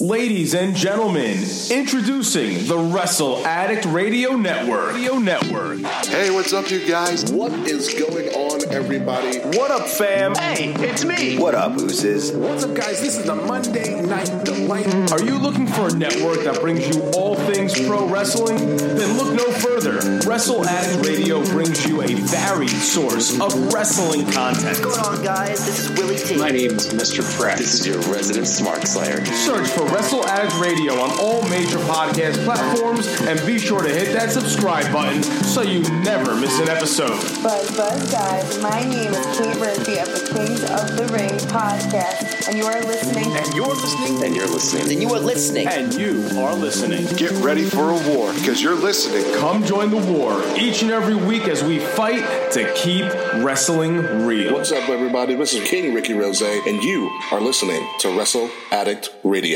Ladies and gentlemen, introducing the Wrestle Addict Radio Network. Radio Network. Hey, what's up, you guys? What is going on, everybody? What up, fam? Hey, it's me. What up, Oozes? What's up, guys? This is the Monday Night Delight. Are you looking for a network that brings you all things pro wrestling? Then look no further. Wrestle Addict Radio brings you a varied source of wrestling content. What's going on, guys? This is Willie T. My name is Mr. Fresh. This is your resident Smart Slayer. Search for Wrestle Addict Radio on all major podcast platforms and be sure to hit that subscribe button so you never miss an episode. Buzz, buzz, guys. My name is Kate Murphy of the Kings of the Ring podcast, and you are listening. And you're listening. And you're listening. And you are listening. And you are listening. Get ready for a war because you're listening. Come join the war each and every week as we fight to keep wrestling real. What's up, everybody? This is King Ricky Rose, and you are listening to Wrestle Addict Radio.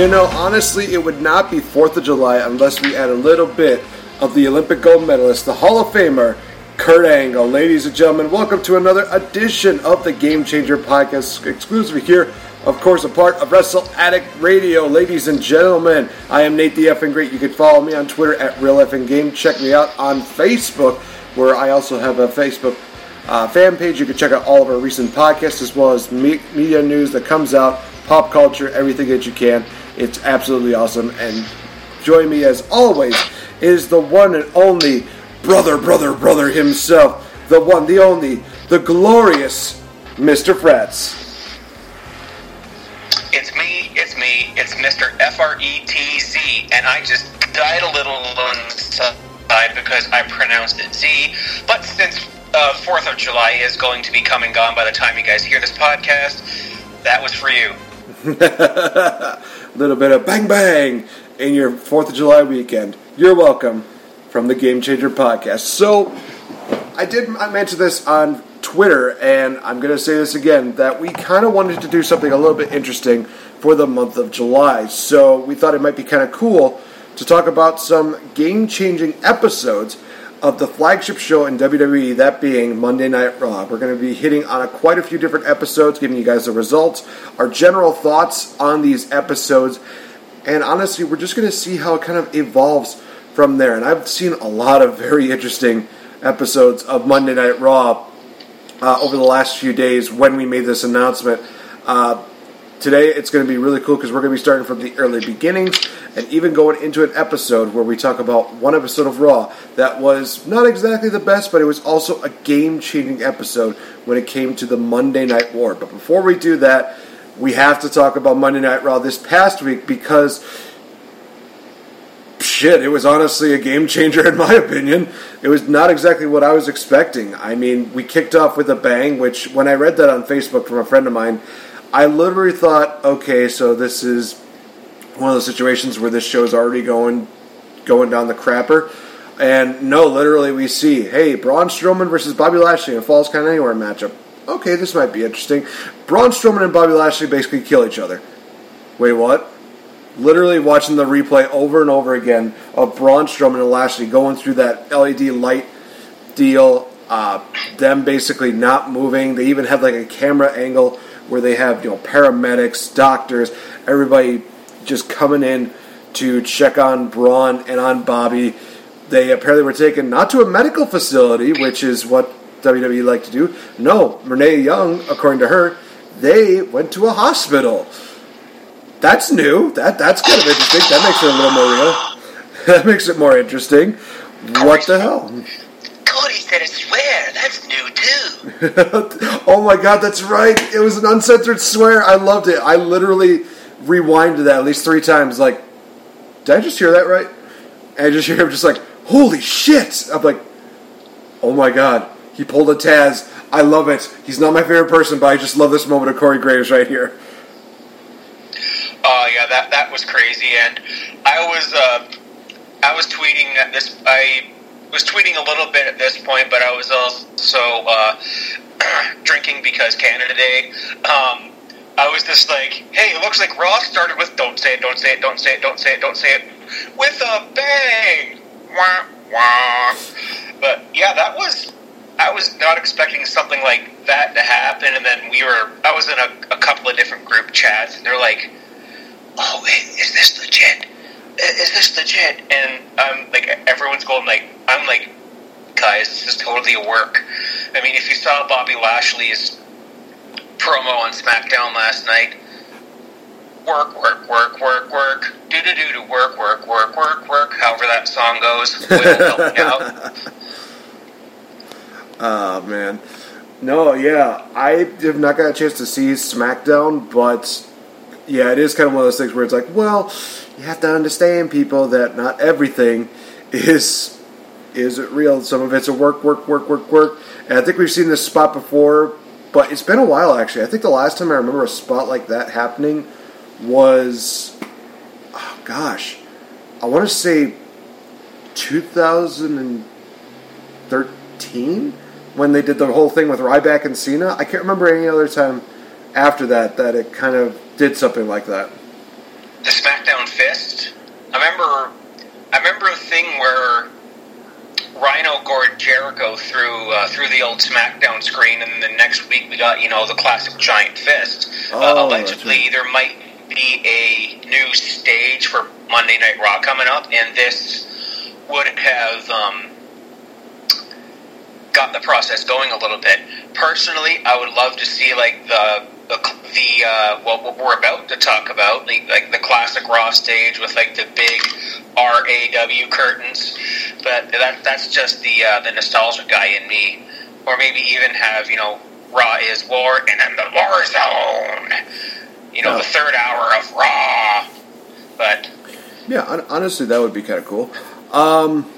You know, honestly, it would not be 4th of July unless we add a little bit of the Olympic gold medalist, the Hall of Famer, Kurt Angle. Ladies and gentlemen, welcome to another edition of the Game Changer podcast, exclusively here, of course, a part of Wrestle Addict Radio. Ladies and gentlemen, I am Nate the Effing Great. You can follow me on Twitter at Real Effing Game. Check me out on Facebook, where I also have a Facebook uh, fan page. You can check out all of our recent podcasts as well as me- media news that comes out, pop culture, everything that you can. It's absolutely awesome. And join me as always is the one and only brother, brother, brother himself, the one, the only, the glorious Mr. Frets. It's me, it's me, it's Mr. F-R-E-T-Z, and I just died a little on the side because I pronounced it Z. But since uh, 4th of July is going to be come and gone by the time you guys hear this podcast, that was for you. little bit of bang bang in your 4th of July weekend. You're welcome from the Game Changer podcast. So, I did mention this on Twitter, and I'm going to say this again that we kind of wanted to do something a little bit interesting for the month of July. So, we thought it might be kind of cool to talk about some game changing episodes of the flagship show in WWE, that being Monday Night Raw. We're going to be hitting on a, quite a few different episodes, giving you guys the results, our general thoughts on these episodes, and honestly, we're just going to see how it kind of evolves from there. And I've seen a lot of very interesting episodes of Monday Night Raw uh, over the last few days when we made this announcement. Uh, today it's going to be really cool because we're going to be starting from the early beginnings and even going into an episode where we talk about one episode of Raw that was not exactly the best, but it was also a game changing episode when it came to the Monday Night War. But before we do that, we have to talk about Monday Night Raw this past week because shit, it was honestly a game changer in my opinion. It was not exactly what I was expecting. I mean, we kicked off with a bang, which when I read that on Facebook from a friend of mine, I literally thought, okay, so this is one of those situations where this show's already going going down the crapper. And no, literally, we see, hey, Braun Strowman versus Bobby Lashley in a Falls Count Anywhere matchup. Okay, this might be interesting. Braun Strowman and Bobby Lashley basically kill each other. Wait, what? Literally watching the replay over and over again of Braun Strowman and Lashley going through that LED light deal, uh, them basically not moving. They even have like a camera angle where they have you know paramedics, doctors, everybody just coming in to check on Braun and on Bobby. They apparently were taken not to a medical facility, which is what WWE like to do. No, Renee Young, according to her, they went to a hospital. That's new. That that's kind of interesting. That makes it a little more real. that makes it more interesting. What the hell? Cody said a swear. That's new too. oh my god, that's right. It was an uncensored swear. I loved it. I literally rewinded that at least three times. Like, did I just hear that right? And I just hear him just like, holy shit! I'm like, oh my god, he pulled a Taz. I love it. He's not my favorite person, but I just love this moment of Corey Graves right here. Oh yeah, that that was crazy, and I was uh, I was tweeting at this. I was tweeting a little bit at this point, but I was also uh, drinking because Canada Day. Um, I was just like, hey, it looks like Raw started with "Don't say it, don't say it, don't say it, don't say it, don't say it," with a bang. Wah, wah. But yeah, that was. I was not expecting something like that to happen, and then we were. I was in a, a couple of different group chats, and they're like, "Oh, wait, is this legit? Is this legit?" And I'm like, everyone's going like, "I'm like, guys, this is totally a work." I mean, if you saw Bobby Lashley's promo on SmackDown last night, work, work, work, work, work, do do do do, work, work, work, work, work. However that song goes, will help me out. Oh man, no, yeah, I have not got a chance to see SmackDown, but yeah, it is kind of one of those things where it's like, well, you have to understand, people, that not everything is is it real. Some of it's a work, work, work, work, work. And I think we've seen this spot before, but it's been a while actually. I think the last time I remember a spot like that happening was, oh gosh, I want to say 2013 when they did the whole thing with Ryback and Cena. I can't remember any other time after that that it kind of did something like that. The SmackDown Fist. I remember. I remember a thing where Rhino gored Jericho through uh, through the old SmackDown screen, and then the next week we got you know the classic giant fist. Oh, uh, allegedly, right. there might be a new stage for Monday Night Raw coming up, and this would have um, got the process going a little bit. Personally, I would love to see like the the, the uh, well, what we're about to talk about, like, like the classic Raw stage with like the big RAW curtains. But that that's just the uh, the nostalgia guy in me, or maybe even have you know Raw is war and then the war zone. You know, oh. the third hour of Raw. But yeah, honestly, that would be kind of cool. Um,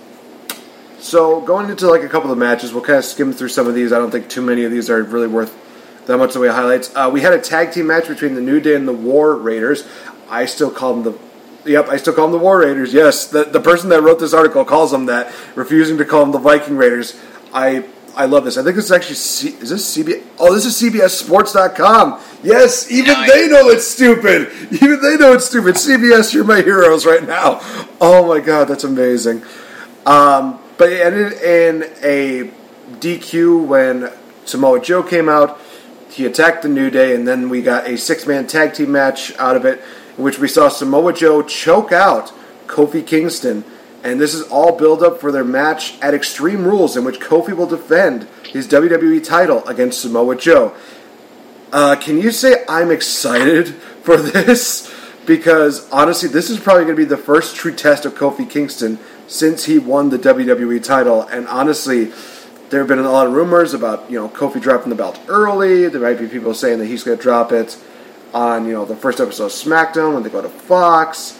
so going into like a couple of matches, we'll kind of skim through some of these. I don't think too many of these are really worth that much of the highlights. Uh, we had a tag team match between the New Day and the War Raiders. I still call them the Yep, I still call them the War Raiders. Yes, the the person that wrote this article calls them that, refusing to call them the Viking Raiders. I I love this. I think this is actually C, is this CBS? Oh, this is CBSSports.com. Yes, even nice. they know it's stupid. Even they know it's stupid. CBS, you're my heroes right now. Oh my god, that's amazing. Um, but it ended in a DQ when Samoa Joe came out. He attacked the New Day, and then we got a six man tag team match out of it, in which we saw Samoa Joe choke out Kofi Kingston. And this is all build up for their match at Extreme Rules, in which Kofi will defend his WWE title against Samoa Joe. Uh, can you say I'm excited for this? Because honestly, this is probably going to be the first true test of Kofi Kingston since he won the WWE title. And honestly, there have been a lot of rumors about you know Kofi dropping the belt early. There might be people saying that he's going to drop it on you know the first episode of SmackDown when they go to Fox.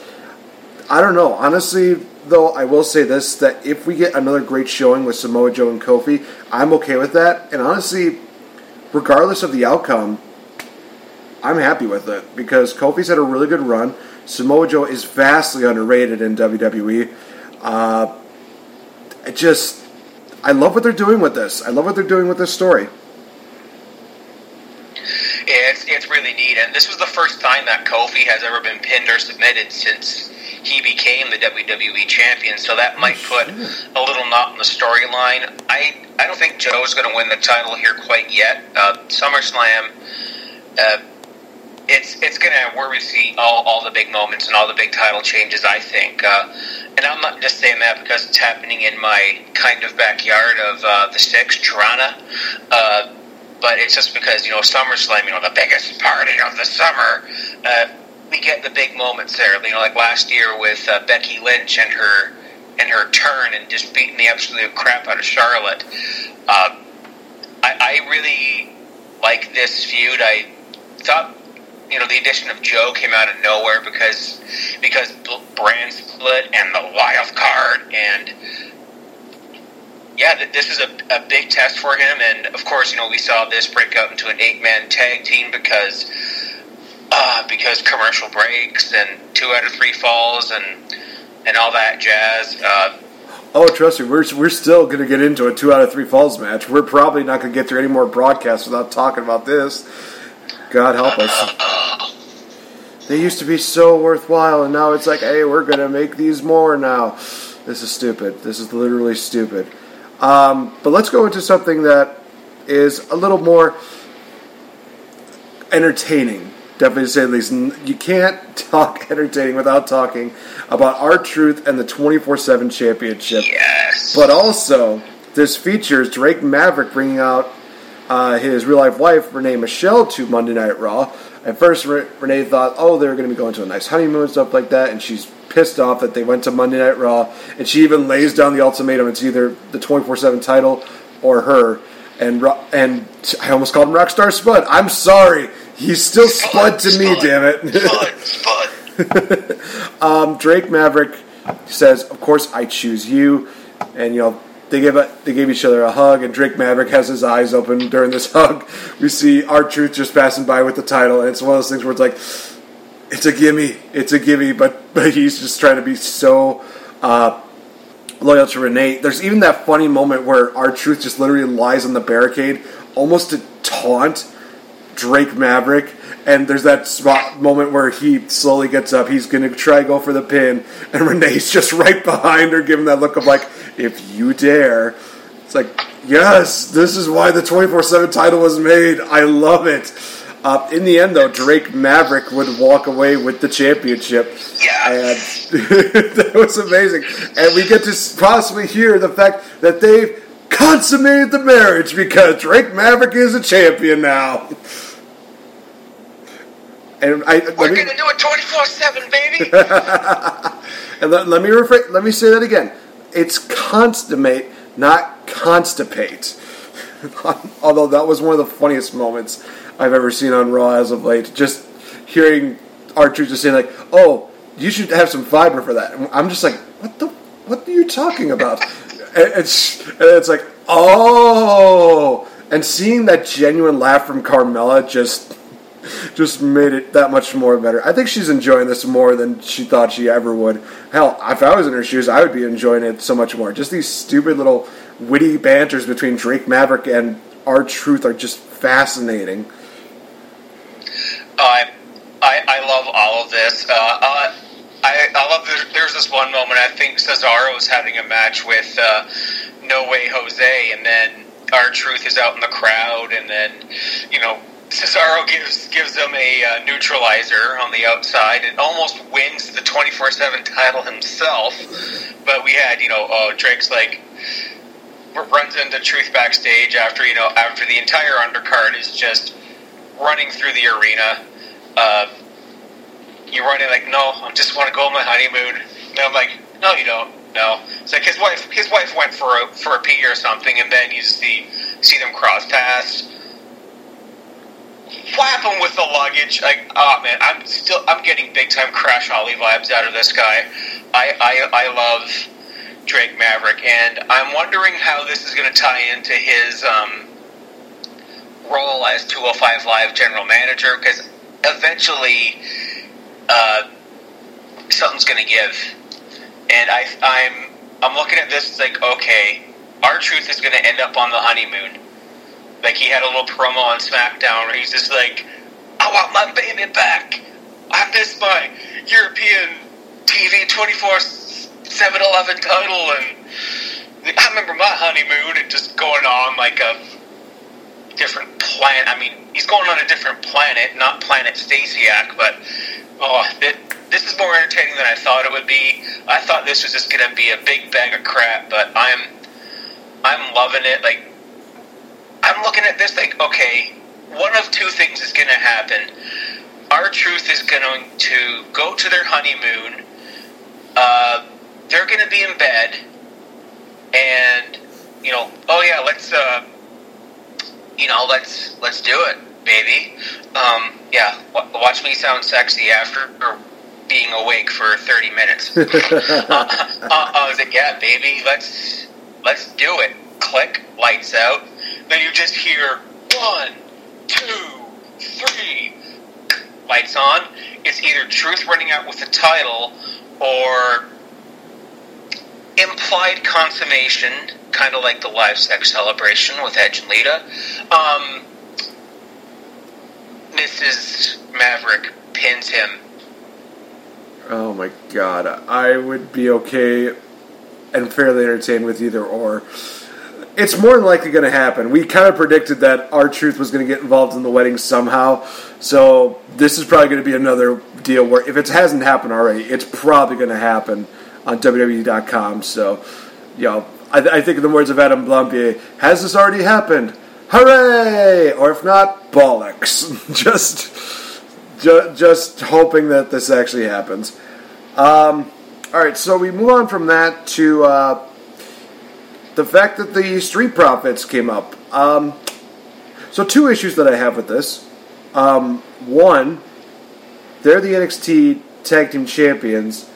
I don't know. Honestly, though, I will say this: that if we get another great showing with Samoa Joe and Kofi, I'm okay with that. And honestly, regardless of the outcome, I'm happy with it because Kofi's had a really good run. Samoa Joe is vastly underrated in WWE. Uh, it just I love what they're doing with this. I love what they're doing with this story. Yeah, it's, it's really neat. And this was the first time that Kofi has ever been pinned or submitted since he became the WWE champion. So that might put a little knot in the storyline. I, I don't think Joe's going to win the title here quite yet. Uh, SummerSlam, uh, it's it's gonna where we see all, all the big moments and all the big title changes. I think, uh, and I'm not just saying that because it's happening in my kind of backyard of uh, the six, Toronto. Uh, but it's just because you know SummerSlam, you know, the biggest party of the summer. Uh, we get the big moments there. You know, like last year with uh, Becky Lynch and her and her turn and just beating the absolute crap out of Charlotte. Uh, I, I really like this feud. I thought you know the addition of Joe came out of nowhere because because brand split and the wild card and yeah, this is a, a big test for him. And of course, you know we saw this break out into an eight man tag team because uh, because commercial breaks and two out of three falls and and all that jazz. Uh, Oh, trust me, we're, we're still going to get into a two out of three falls match. We're probably not going to get through any more broadcasts without talking about this. God help us. They used to be so worthwhile, and now it's like, hey, we're going to make these more now. This is stupid. This is literally stupid. Um, but let's go into something that is a little more entertaining definitely to say at least. You can't talk entertaining without talking about R-Truth and the 24 7 championship. Yes. But also, this features Drake Maverick bringing out uh, his real life wife, Renee Michelle, to Monday Night Raw. At first, Renee thought, oh, they're going to be going to a nice honeymoon and stuff like that, and she's pissed off that they went to Monday Night Raw, and she even lays down the ultimatum: it's either the 24/7 title or her. And and I almost called him Rockstar Spud. I'm sorry. He's still Spud, Spud to me, damn it. Spud, Spud. um, Drake Maverick says, "Of course, I choose you." And you know they give a, they gave each other a hug, and Drake Maverick has his eyes open during this hug. We see R-Truth just passing by with the title, and it's one of those things where it's like, it's a gimme, it's a gimme, but but he's just trying to be so. Uh, loyal to Renee. There's even that funny moment where R-Truth just literally lies on the barricade, almost to taunt Drake Maverick. And there's that spot moment where he slowly gets up. He's going to try go for the pin. And Renee's just right behind her, giving that look of like, if you dare. It's like, yes, this is why the 24 7 title was made. I love it. Uh, in the end, though, Drake Maverick would walk away with the championship. And that was amazing. And we get to possibly hear the fact that they've consummated the marriage because Drake Maverick is a champion now. And I, We're me, gonna do it twenty four seven, baby. and let, let me rephrase, let me say that again. It's consummate, not constipate. Although that was one of the funniest moments I've ever seen on Raw as of late. Just hearing R-Truth just saying like, "Oh, you should have some fiber for that." I'm just like, "What the? What are you talking about?" and it's and it's like, "Oh!" And seeing that genuine laugh from Carmella just just made it that much more better. I think she's enjoying this more than she thought she ever would. Hell, if I was in her shoes, I would be enjoying it so much more. Just these stupid little witty banters between Drake Maverick and R-Truth are just fascinating. I, I, love all of this. Uh, uh, I, I love there's, there's this one moment. I think Cesaro is having a match with uh, No Way Jose, and then R-Truth is out in the crowd, and then you know Cesaro gives gives them a uh, neutralizer on the outside and almost wins the twenty four seven title himself. But we had you know uh, Drake's like runs into Truth backstage after you know after the entire undercard is just running through the arena. Uh, you're running like, no, I just want to go on my honeymoon. And I'm like, no, you don't. No, it's like his wife. His wife went for a for a pee or something, and then you see see them cross paths. Him with the luggage. Like, oh man, I'm still I'm getting big time Crash Holly vibes out of this guy. I I, I love Drake Maverick, and I'm wondering how this is going to tie into his um, role as 205 Live general manager because eventually uh, something's going to give. And I, I'm I'm looking at this like, okay, R-Truth is going to end up on the honeymoon. Like he had a little promo on SmackDown where he's just like, I want my baby back. I miss my European TV 24 7 Eleven title. And I remember my honeymoon and just going on like a different planet. I mean, he's going on a different planet, not Planet Stasiak, but oh, it, this is more entertaining than I thought it would be. I thought this was just going to be a big bag of crap, but I'm I'm loving it. Like I'm looking at this like, okay, one of two things is going to happen. R-Truth is going to go to their honeymoon. Uh, they're going to be in bed, and you know, oh yeah, let's uh, you know, let's let's do it, baby. Um, yeah, w- watch me sound sexy after being awake for thirty minutes. uh, uh, I was like, yeah, baby, let's let's do it. Click, lights out. Then you just hear one, two, three, lights on. It's either Truth running out with the title or implied consummation, kind of like the live sex celebration with Edge and Lita. Um, Mrs. Maverick pins him. Oh my god, I would be okay and fairly entertained with either or. It's more than likely going to happen. We kind of predicted that R-Truth was going to get involved in the wedding somehow, so this is probably going to be another deal where if it hasn't happened already, it's probably going to happen on WWE.com. So, you know, I, I think in the words of Adam Blampier, has this already happened? Hooray! Or if not, bollocks. just, ju- just hoping that this actually happens. Um, all right, so we move on from that to uh, the fact that the Street Profits came up. Um, so, two issues that I have with this. Um, one, they're the NXT Tag Team Champions,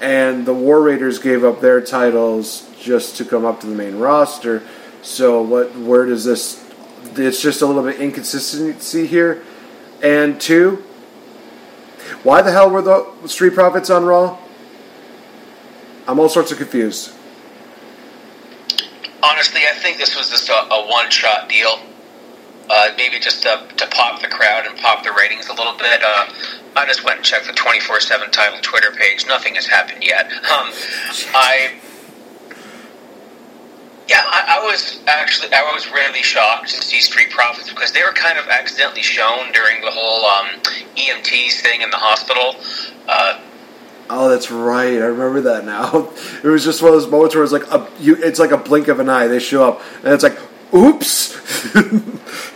and the War Raiders gave up their titles just to come up to the main roster. So, what? Where does this? It's just a little bit inconsistency here. And two, why the hell were the Street Profits on Raw? I'm all sorts of confused. Honestly, I think this was just a, a one-shot deal. Uh, maybe just to, to pop the crowd and pop the ratings a little bit. Uh, I just went and checked the 24-7 title Twitter page. Nothing has happened yet. Um, I... Yeah, I, I was actually I was really shocked to see Street Profits because they were kind of accidentally shown during the whole um, EMTs thing in the hospital. Uh, Oh, that's right. I remember that now. It was just one of those moments where it's like a, you, it's like a blink of an eye. They show up, and it's like, oops.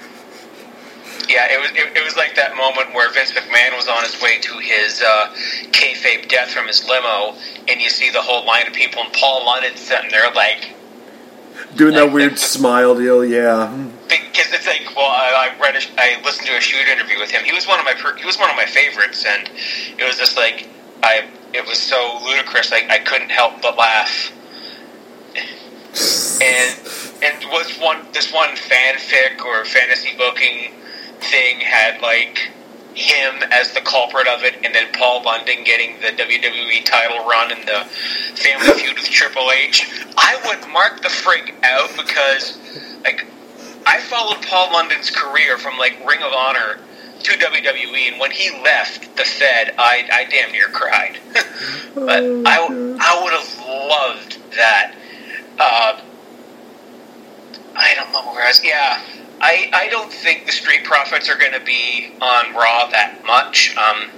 Yeah, it was it, it, was like that moment where Vince McMahon was on his way to his uh, kayfabe death from his limo, and you see the whole line of people, and Paul London sitting there like doing like, that weird smile deal. Yeah, because it's like, well, I, I read, a, I listened to a shoot interview with him. He was one of my he was one of my favorites, and it was just like I it was so ludicrous. I, I couldn't help but laugh. And and was one this one fanfic or fantasy booking thing had like him as the culprit of it, and then Paul London getting the WWE title run and the Family Feud with Triple H. I would mark the frig out because like I followed Paul London's career from like Ring of Honor to WWE, and when he left the Fed, I, I damn near cried. But I, I would have loved that. Uh, I don't know where I was. Yeah, I, I don't think the Street Profits are going to be on Raw that much. Um,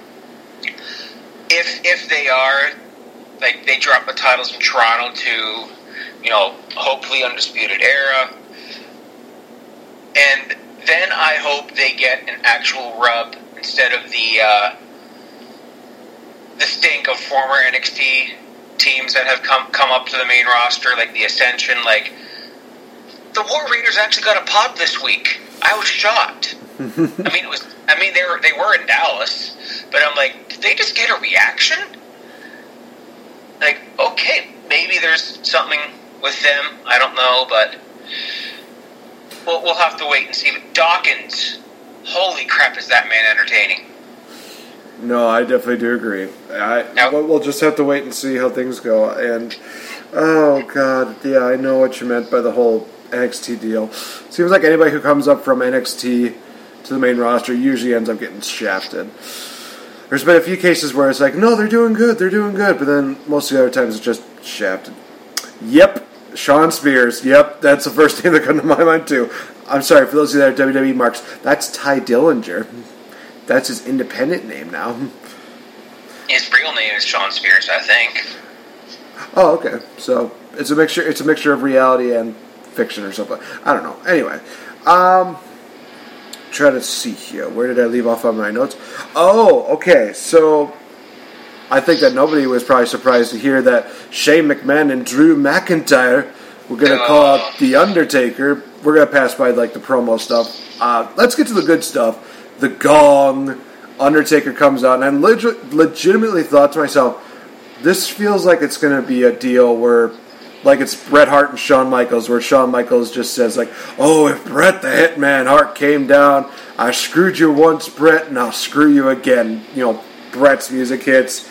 if if they are, like they drop the titles in Toronto to, you know, hopefully Undisputed Era, and then I hope they get an actual rub instead of the uh, the stink of former NXT teams that have come come up to the main roster, like the Ascension. Like the War Raiders actually got a pop this week. I was shocked. I mean, it was. I mean, they were they were in Dallas, but I'm like, did they just get a reaction? Like, okay, maybe there's something with them. I don't know, but we'll, we'll have to wait and see. But Dawkins, holy crap, is that man entertaining? No, I definitely do agree. I, now, we'll just have to wait and see how things go. And oh god, yeah, I know what you meant by the whole NXT deal. Seems like anybody who comes up from NXT to the main roster usually ends up getting shafted. There's been a few cases where it's like, no, they're doing good, they're doing good, but then most of the other times it's just shafted. Yep, Shawn Spears. Yep, that's the first thing that comes to my mind too. I'm sorry for those of you that are WWE marks. That's Tye Dillinger. That's his independent name now. His real name is Shawn Spears, I think. Oh, okay. So it's a mixture. It's a mixture of reality and fiction or something. I don't know. Anyway, um, try to see here. Where did I leave off on my notes? Oh, okay. So I think that nobody was probably surprised to hear that Shane McMahon and Drew McIntyre were going to call out The Undertaker. We're going to pass by like the promo stuff. Uh, let's get to the good stuff. The gong. Undertaker comes out, and I leg- legitimately thought to myself, this feels like it's going to be a deal where, like it's Bret Hart and Shawn Michaels, where Shawn Michaels just says like, "Oh, if Bret the Hitman Hart came down, I screwed you once, Bret, and I'll screw you again." You know, Bret's music hits,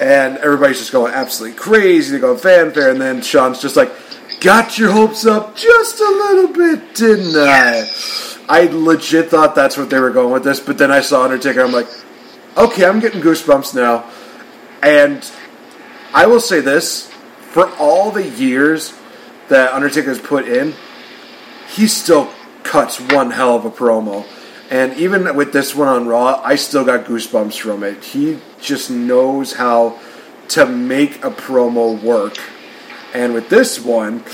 and everybody's just going absolutely crazy. They go fanfare, and then Shawn's just like, "Got your hopes up just a little bit, didn't I?" I legit thought that's what they were going with this, but then I saw Undertaker. I'm like, okay, I'm getting goosebumps now. And I will say this: for all the years that Undertaker's put in, he still cuts one hell of a promo. And even with this one on Raw, I still got goosebumps from it. He just knows how to make a promo work. And with this one,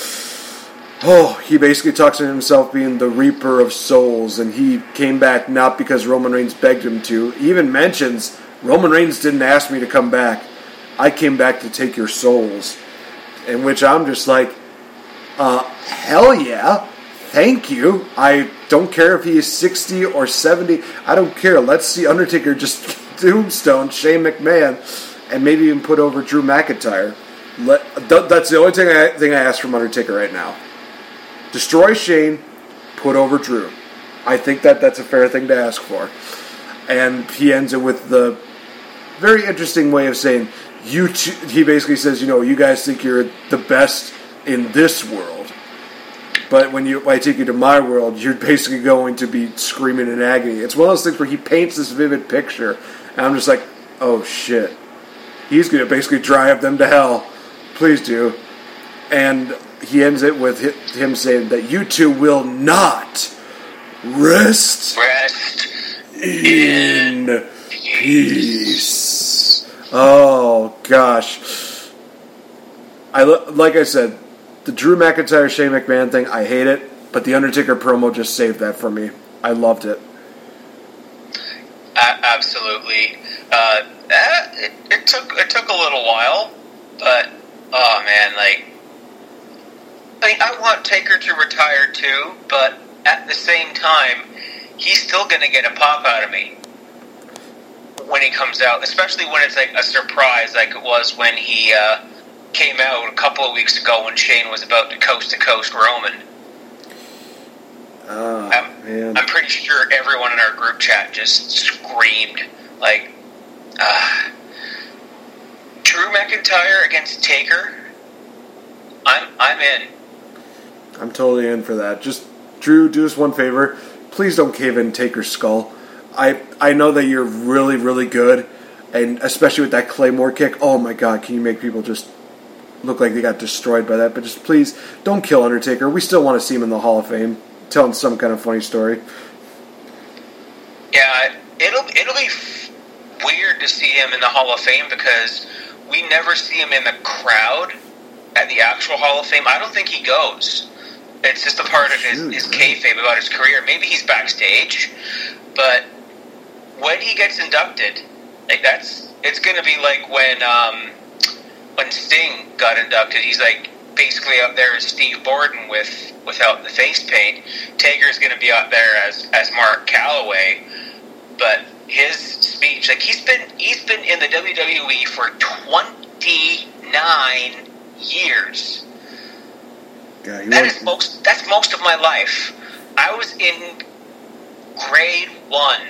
oh, he basically talks to himself being the Reaper of Souls, and he came back not because Roman Reigns begged him to. He even mentions Roman Reigns didn't ask me to come back. I came back to take your souls. In which I'm just like, uh, hell yeah. Thank you. I don't care if he is 60 or 70. I don't care. Let's see Undertaker just tombstone Shane McMahon and maybe even put over Drew McIntyre. Let, that's the only thing I, thing I ask from Undertaker right now. Destroy Shane, put over Drew. I think that that's a fair thing to ask for. And he ends it with the very interesting way of saying, you. T-, he basically says, you know, you guys think you're the best in this world, but when you I take you to my world, you're basically going to be screaming in agony. It's one of those things where he paints this vivid picture, and I'm just like, oh shit, he's going to basically drive them to hell. Please do. And he ends it with him saying that you two will not rest, rest in peace. Oh gosh, I like I said, the Drew McIntyre Shane McMahon thing. I hate it, but the Undertaker promo just saved that for me. I loved it. Uh, absolutely. Uh, it, it took it took a little while, but oh man, like I mean, I want Taker to retire too, but at the same time, he's still going to get a pop out of me when he comes out, especially when it's like a surprise, like it was when he uh, came out a couple of weeks ago when Shane was about to coast to coast Roman. Oh, I'm, man. I'm pretty sure everyone in our group chat just screamed like, uh, "Drew McIntyre against Taker." I'm I'm in. I'm totally in for that. Just Drew, do us one favor. Please don't cave in Taker's skull. I I know that you're really really good, and especially with that Claymore kick. Oh my God, can you make people just look like they got destroyed by that? But just please don't kill Undertaker. We still want to see him in the Hall of Fame, telling some kind of funny story. Yeah, it'll it'll be f- weird to see him in the Hall of Fame because we never see him in the crowd at the actual Hall of Fame. I don't think he goes. It's just a part of his, his kayfabe about his career. Maybe he's backstage, but when he gets inducted, like that's it's going to be like when um, when Sting got inducted. He's like basically up there as Steve Borden with without the face paint. Taker's going to be up there as as Mark Calaway, but his speech, like he's been he's been in the WWE for twenty nine years. Yeah, that is most. That's most of my life. I was in grade one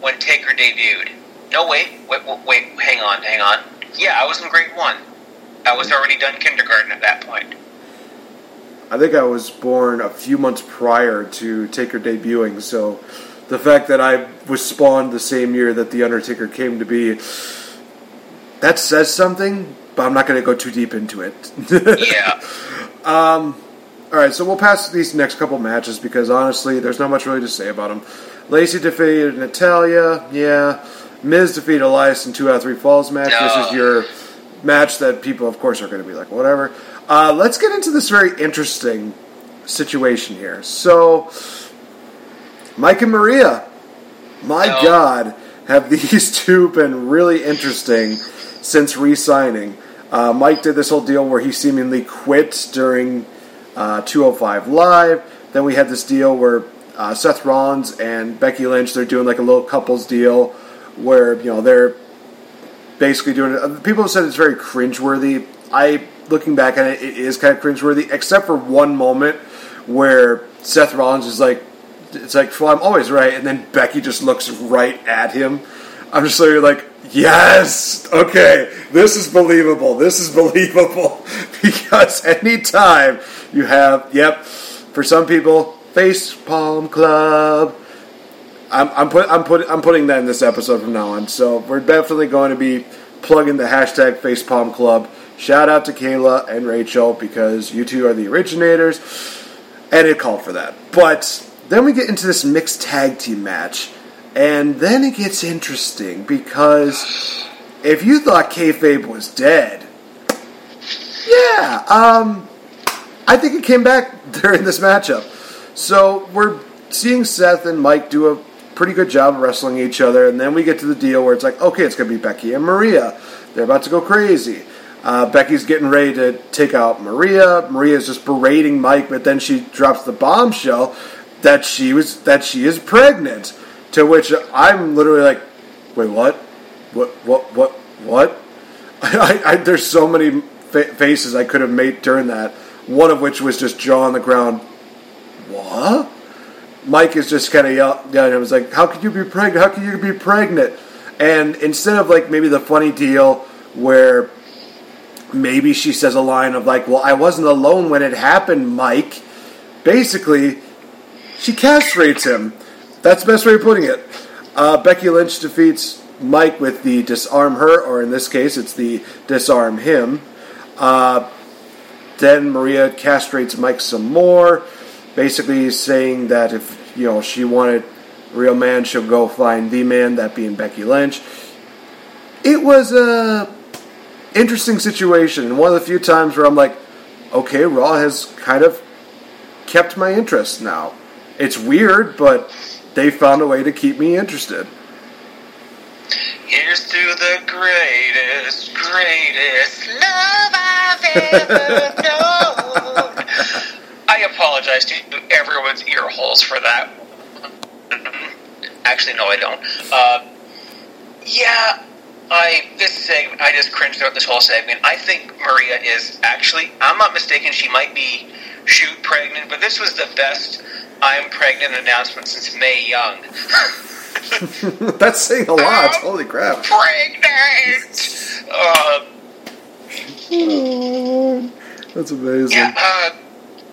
when Taker debuted. No, wait, wait, wait, wait, hang on, hang on. Yeah, I was in grade one. I was already done kindergarten at that point. I think I was born a few months prior to Taker debuting, so the fact that I was spawned the same year that The Undertaker came to be, that says something, but I'm not going to go too deep into it. yeah. Um, All right, so we'll pass these next couple matches because honestly, there's not much really to say about them. Lacey defeated Natalya. Yeah. Miz defeated Elias in two out of three falls match. This is your match that people, of course, are going to be like, whatever. Uh, let's get into this very interesting situation here. So, Mike and Maria, my No. God, have these two been really interesting since re-signing? Uh, Mike did this whole deal where he seemingly quit during uh, 205 Live. Then we had this deal where uh, Seth Rollins and Becky Lynch they're doing like a little couples deal where you know they're basically doing it. People have said it's very cringeworthy. I, looking back at it, it is kind of cringeworthy, except for one moment where Seth Rollins is like, it's like, well, I'm always right, and then Becky just looks right at him. I'm just literally like, yes, okay, this is believable. This is believable because anytime you have, yep, for some people, face palm club. I'm, I'm put I'm put I'm putting that in this episode from now on. So we're definitely going to be plugging the hashtag Facepalm Club. Shout out to Kayla and Rachel because you two are the originators, and it called for that. But then we get into this mixed tag team match, and then it gets interesting because if you thought kayfabe was dead, yeah, um, I think it came back during this matchup. So we're seeing Seth and Mike do a pretty good job of wrestling each other, and then we get to the deal where it's like, okay, it's going to be Becky and Maria. They're about to go crazy. Uh, Becky's getting ready to take out Maria. Maria's just berating Mike, but then she drops the bombshell that she was that she is pregnant. To which I'm literally like, wait, what? What? What? What? What? I, I, there's so many fa- faces I could have made during that. One of which was just jaw on the ground. What? Mike is just kind of yelling. Yeah, it was like, "How could you be pregnant? How could you be pregnant?" And instead of like maybe the funny deal where maybe she says a line of like, "Well, I wasn't alone when it happened, Mike." Basically, she castrates him. That's the best way of putting it. Uh, Becky Lynch defeats Mike with the disarm her, or in this case, it's the disarm him. Uh, then Maria castrates Mike some more, basically saying that if you know she wanted real man, she'll go find the man, that being Becky Lynch. It was a interesting situation, and one of the few times where I'm like, okay, Raw has kind of kept my interest now. It's weird, but they found a way to keep me interested. Here's to the greatest, greatest love I've ever known. I apologize to everyone's ear holes for that. Actually, no, I don't. Uh, yeah, I this segment I just cringed throughout this whole segment. I think Maria is actually, I'm not mistaken, she might be shoot pregnant, but this was the best I'm pregnant announcement since Mae Young. That's saying a lot. Holy crap. pregnant. Uh, That's amazing. yeah, uh,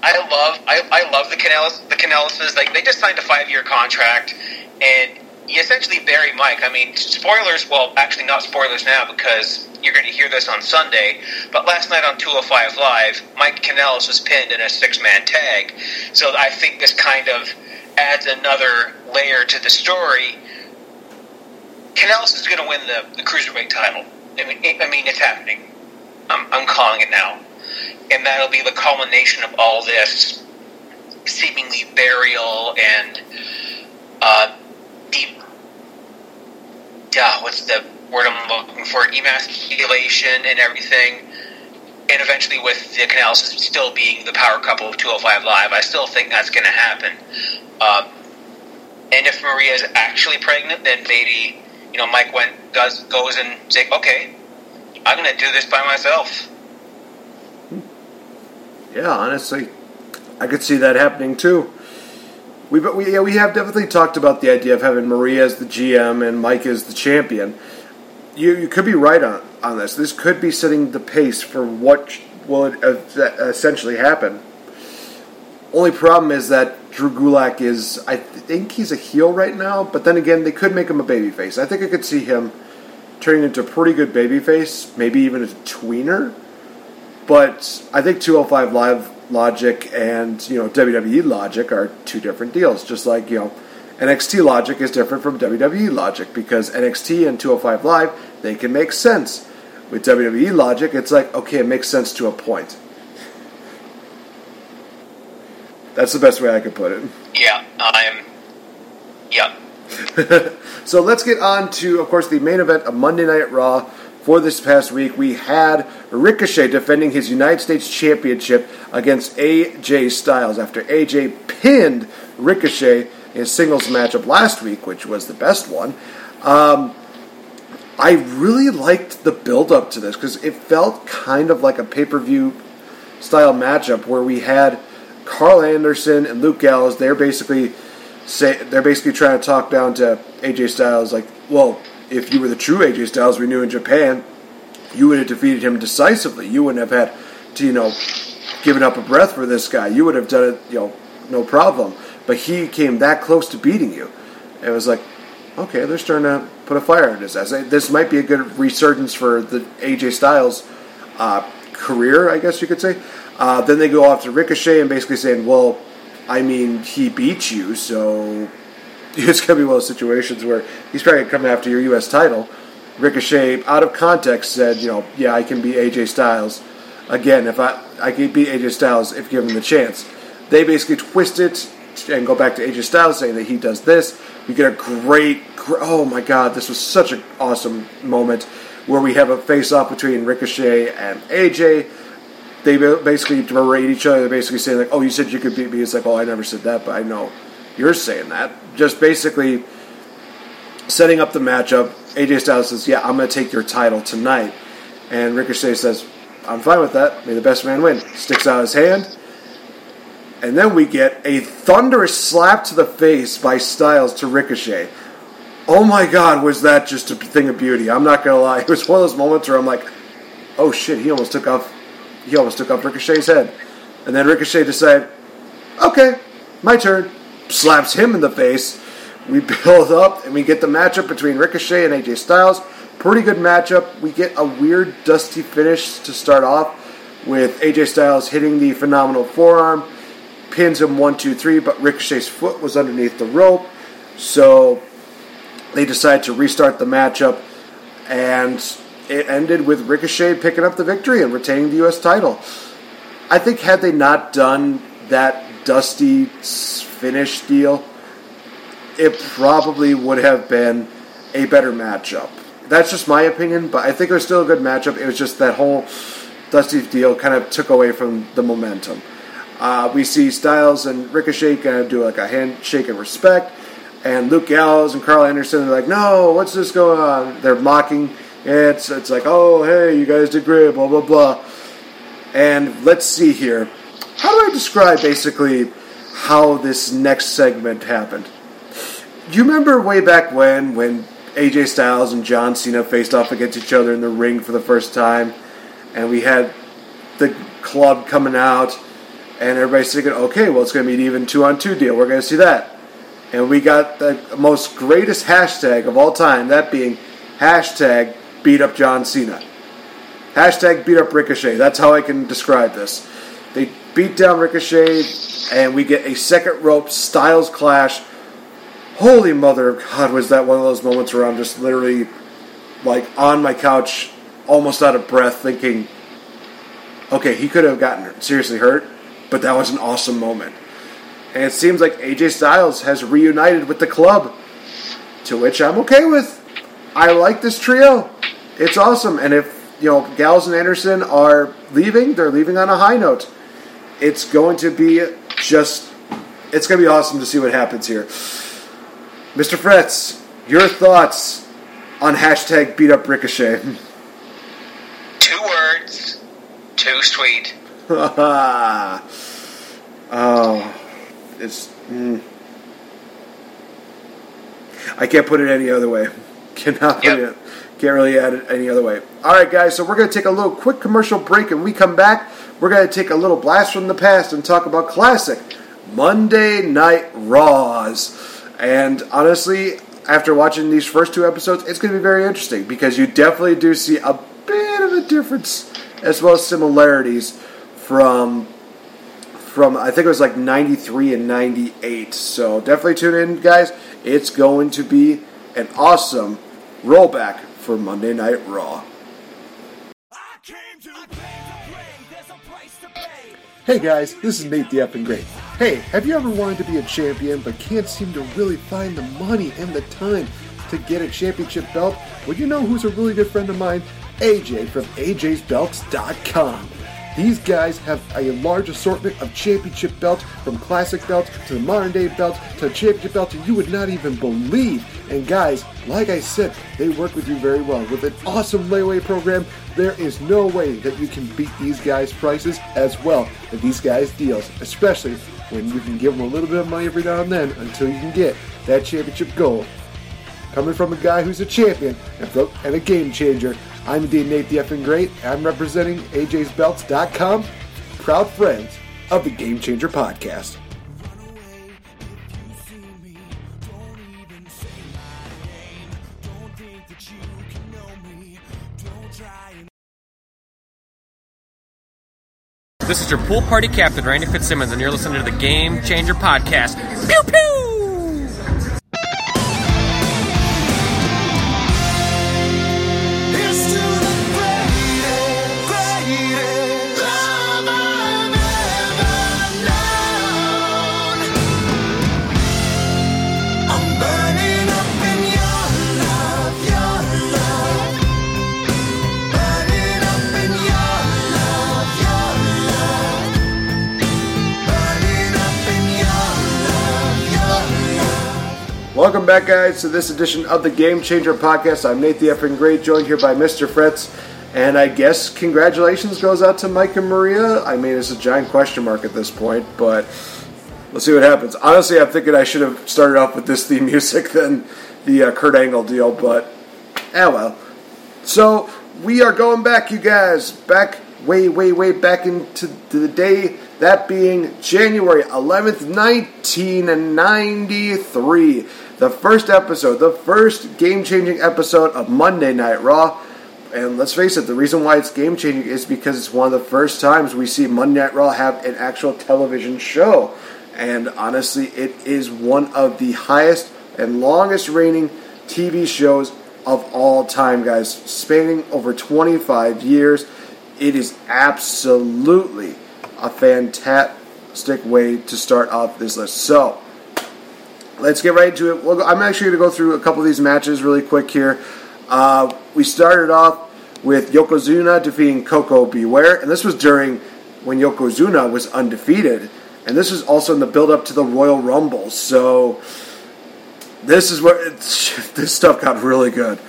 I love I, I love the Kanellis the Kanellises. Like they just signed a five year contract, and you essentially bury Mike. I mean, spoilers. Well, actually, not spoilers now because you're going to hear this on Sunday. But last night on 205 Live, Mike Kanellis was pinned in a six man tag. So I think this kind of adds another layer to the story. Kanellis is going to win the, the cruiserweight title. I mean, I mean, it's happening. I'm, I'm calling it now, and that'll be the culmination of all this seemingly burial and uh, deep. Yeah, what's the word I'm looking for? Emasculation and everything. And eventually, with the Canals still being the power couple of 205 Live, I still think that's going to happen. Um, and if Maria is actually pregnant, then maybe you know Mike went goes goes and say, okay, I'm going to do this by myself. Yeah, honestly, I could see that happening too. We, we, yeah, we have definitely talked about the idea of having Maria as the GM and Mike as the champion. You, you could be right on, on this. This could be setting the pace for what will essentially happen. Only problem is that Drew Gulak is, I think he's a heel right now, but then again, they could make him a babyface. I think I could see him turning into a pretty good babyface, maybe even a tweener. But I think 205 Live logic and you know WWE logic are two different deals. Just like you know NXT logic is different from WWE logic because NXT and 205 Live they can make sense. With WWE logic, it's like okay, it makes sense to a point. That's the best way I could put it. Yeah, I'm. Yeah. so let's get on to, of course, the main event of Monday Night Raw for this past week. We had Ricochet defending his United States Championship against AJ Styles after AJ pinned Ricochet in a singles matchup last week, which was the best one. Um, I really liked the build up to this because it felt kind of like a pay per view style matchup where we had Karl Anderson and Luke Gallows. They're basically say they're basically trying to talk down to AJ Styles, like, well, if you were the true AJ Styles we knew in Japan, you would have defeated him decisively. You wouldn't have had to, you know, given up a breath for this guy. You would have done it, you know, no problem. But he came that close to beating you. It was like, okay, they're starting to put a fire in his ass. This might be a good resurgence for the AJ Styles uh, career, I guess you could say. Uh, then they go off to Ricochet and basically saying, well, I mean, he beat you, so it's going to be one of those situations where he's probably coming after your U.S. title. Ricochet, out of context, said, you know, yeah, I can be AJ Styles. Again, if I I can beat AJ Styles if given the chance. They basically twist it and go back to AJ Styles saying that he does this. We get a great, oh my god, this was such an awesome moment where we have a face off between Ricochet and AJ. They basically berate each other. They're basically saying like, "Oh, you said you could beat me." It's like, "Oh, I never said that, but I know you're saying that." Just basically setting up the matchup. AJ Styles says, "Yeah, I'm going to take your title tonight," and Ricochet says, "I'm fine with that. May the best man win." Sticks out his hand, and then we get a thunderous slap to the face by Styles to Ricochet. Oh my God, was that just a thing of beauty? I'm not gonna lie. It was one of those moments where I'm like, "Oh shit!" He almost took off. He almost took off Ricochet's head, and then Ricochet decided, "Okay, my turn." Slaps him in the face we build up and we get the matchup between Ricochet and AJ Styles. Pretty good matchup. We get a weird dusty finish to start off with AJ Styles hitting the phenomenal forearm, pins him one, two, three, but Ricochet's foot was underneath the rope. So they decide to restart the matchup and it ended with Ricochet picking up the victory and retaining the US title. I think had they not done that dusty finish deal, it probably would have been a better matchup. That's just my opinion, but I think it was still a good matchup. It was just that whole Dusty deal kind of took away from the momentum. Uh, we see Styles and Ricochet kind of do like a handshake of respect, and Luke Gallows and Karl Anderson are like, "No, what's this going on?" They're mocking. It's it's like, "Oh, hey, you guys did great," blah blah blah. And let's see here. How do I describe basically how this next segment happened? You remember way back when when AJ Styles and John Cena faced off against each other in the ring for the first time, and we had the club coming out, and everybody's thinking, okay, well it's going to be an even two on two deal. We're going to see that, and we got the most greatest hashtag of all time, that being hashtag beat up John Cena. Hashtag beat up Ricochet. That's how I can describe this. Beat down Ricochet, and we get a second rope Styles clash holy mother of God, was that one of those moments where I'm just literally like on my couch, almost out of breath, thinking, okay, he could have gotten seriously hurt, but that was an awesome moment. And it seems like AJ Styles has reunited with the club, to which I'm okay with. I like this trio. It's awesome. And if, you know, Gals and Anderson are leaving, they're leaving on a high note. It's going to be just, it's going to be awesome to see what happens here. Mr. Fretz, your thoughts on hashtag beat up Ricochet? Two words, too sweet. oh, it's. Mm. I can't put it any other way. Cannot yep. it. Can't really add it any other way. All right, guys. So we're going to take a little quick commercial break, and we come back. We're going to take a little blast from the past and talk about classic Monday Night Raws. And honestly, after watching these first two episodes, it's going to be very interesting because you definitely do see a bit of a difference as well as similarities from from I think it was like 93 and 98. So definitely tune in, guys. It's going to be an awesome rollback for Monday Night Raw. Hey guys, this is Nate the Effing Great. Hey, have you ever wanted to be a champion but can't seem to really find the money and the time to get a championship belt? Well, you know who's a really good friend of mine? AJ from AJ'sBelts.com. These guys have a large assortment of championship belts, from classic belts to modern day belts to championship belts that you would not even believe. And guys, like I said, they work with you very well. With an awesome layaway program, there is no way that you can beat these guys' prices as well as these guys' deals, especially when you can give them a little bit of money every now and then until you can get that championship goal. Coming from a guy who's a champion and a game changer, I'm indeed Nate the Effing Great. I'm representing AJ'sBelts.com, proud friends of the Game Changer Podcast. This is your pool party captain, Randy Fitzsimmons, and you're listening to the Game Changer Podcast. Pew pew! Welcome back, guys, to this edition of the Game Changer Podcast. I'm Nate the Effing Great, joined here by Mr. Fritz. And I guess congratulations goes out to Mike and Maria. I mean, it's a giant question mark at this point, but let's see what happens. Honestly, I'm thinking I should have started off with this theme music than the uh, Kurt Angle deal, but ah well. So we are going back, you guys, back way, way, way back into the day, that being January 11th, 1993. The first episode, the first game changing episode of Monday Night Raw. And let's face it, the reason why it's game changing is because it's one of the first times we see Monday Night Raw have an actual television show. And honestly, it is one of the highest and longest reigning TV shows of all time, guys, spanning over 25 years. It is absolutely a fantastic way to start off this list. So, let's get right into it. We'll go, I'm actually going to go through a couple of these matches really quick here. Uh, we started off with Yokozuna defeating Koko B. Ware, and this was during when Yokozuna was undefeated. And this was also in the build up to the Royal Rumble. So, this is where this stuff got really good.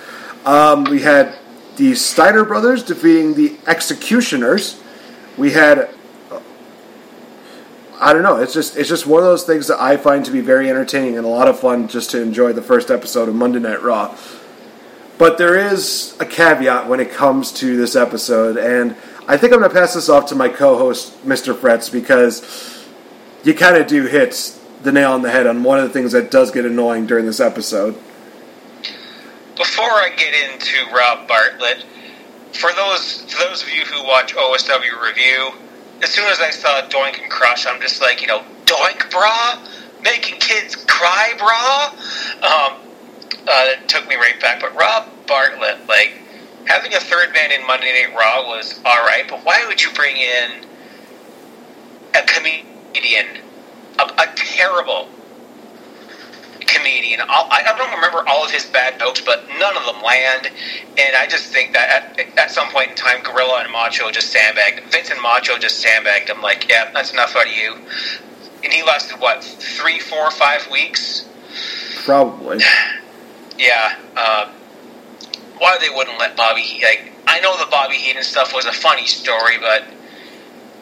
Um, we had the Steiner brothers defeating the Executioners. We had I don't know. It's just it's just one of those things that I find to be very entertaining and a lot of fun just to enjoy the first episode of Monday Night Raw. But there is a caveat when it comes to this episode, and I think I'm going to pass this off to my co-host, Mr. Fretz, because you kind of do hit the nail on the head on one of the things that does get annoying during this episode. Before I get into Rob Bartlett, for those for those of you who watch OSW Review, as soon as I saw Doink and Crush, I'm just like, you know, Doink, brah? Making kids cry, brah? Um, uh, it took me right back. But Rob Bartlett, like, having a third man in Monday Night Raw was alright, but why would you bring in a comedian? A, a terrible comedian. I don't remember all of his bad jokes, but none of them land. And I just think that at, at some point in time, Gorilla and Macho just sandbagged. Vince and Macho just sandbagged him. Like, yeah, that's enough out of you. And he lasted what three, four, five weeks. Probably. Yeah. Um, why they wouldn't let Bobby? Like, I know the Bobby Heenan stuff was a funny story, but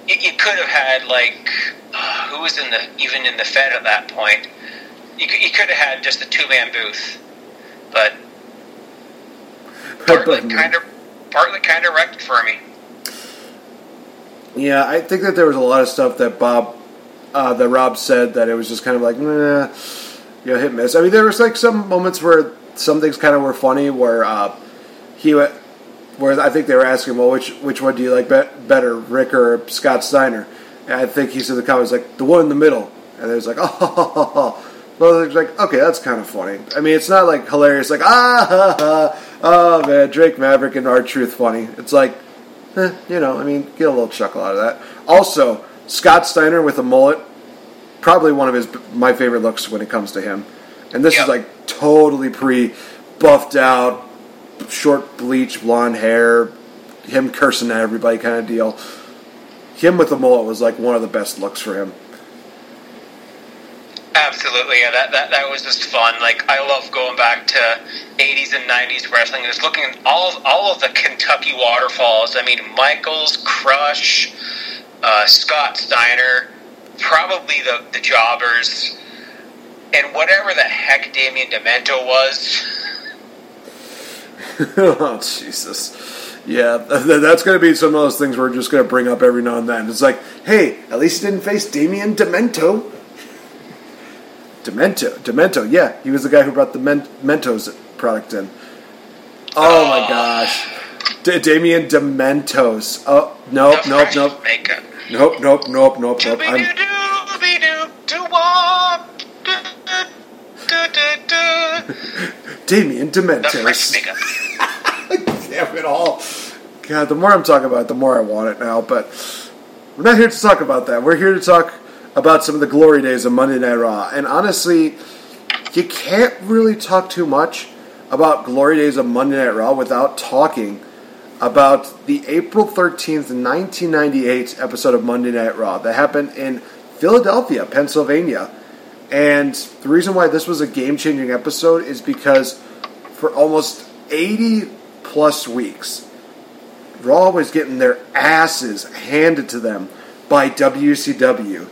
you could have had like uh, who was in the even in the Fed at that point you could, you could have had just a two man booth, but Bartlett kind of Bartlett kind of wrecked it for me. Yeah, I think that there was a lot of stuff that Bob, uh, that Rob said that it was just kind of like, nah, you know, hit miss. I mean, there was like some moments where some things kind of were funny, where uh, he went, where I think they were asking, well, which which one do you like be- better, Rick or Scott Steiner? And I think he said the comment was like the one in the middle, and it was like oh. Well, it's like okay, that's kind of funny. I mean, it's not like hilarious, like ah, ha, ha, oh man, Drake Maverick and R-Truth funny. It's like, eh, you know, I mean, get a little chuckle out of that. Also, Scott Steiner with a mullet, probably one of his my favorite looks when it comes to him. And this Yep. is like totally pre buffed out, short bleach blonde hair, him cursing at everybody kind of deal. Him with the mullet was like one of the best looks for him. Absolutely, yeah. That, that that was just fun. Like I love going back to '80s and '90s wrestling. Just looking at all of all of the Kentucky waterfalls. I mean, Michaels, Crush, uh, Scott Steiner, probably the the Jobbers, and whatever the heck Damien Demento was. oh Jesus. Yeah, th- that's going to be some of those things we're just going to bring up every now and then. It's like, hey, at least he didn't face Damien Demento. Demento, Demento, yeah, he was the guy who brought the Men- Mentos product in. Oh, my gosh, D- Damien Dementos. Oh, nope, nope, nope, Makeup. nope, nope, nope, nope, nope. I'm, Damien Dementos. Damn it all. God, the more I'm talking about it, the more I want it now. But we're not here to talk about that. We're here to talk about some of the glory days of Monday Night Raw. And honestly, you can't really talk too much about glory days of Monday Night Raw without talking about the April 13th, 1998 episode of Monday Night Raw that happened in Philadelphia, Pennsylvania. And the reason why this was a game changing episode is because for almost 80 plus weeks, Raw was getting their asses handed to them by WCW.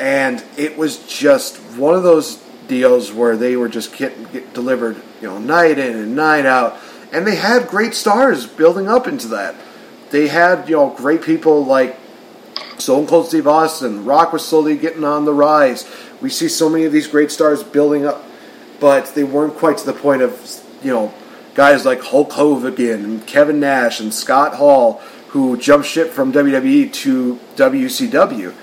And it was just one of those deals where they were just getting get delivered, you know, night in and night out. And they had great stars building up into that. They had, you know, great people like Stone Cold Steve Austin. Rock was slowly getting on the rise. We see so many of these great stars building up, but they weren't quite to the point of, you know, guys like Hulk Hogan and Kevin Nash and Scott Hall who jumped ship from WWE to WCW.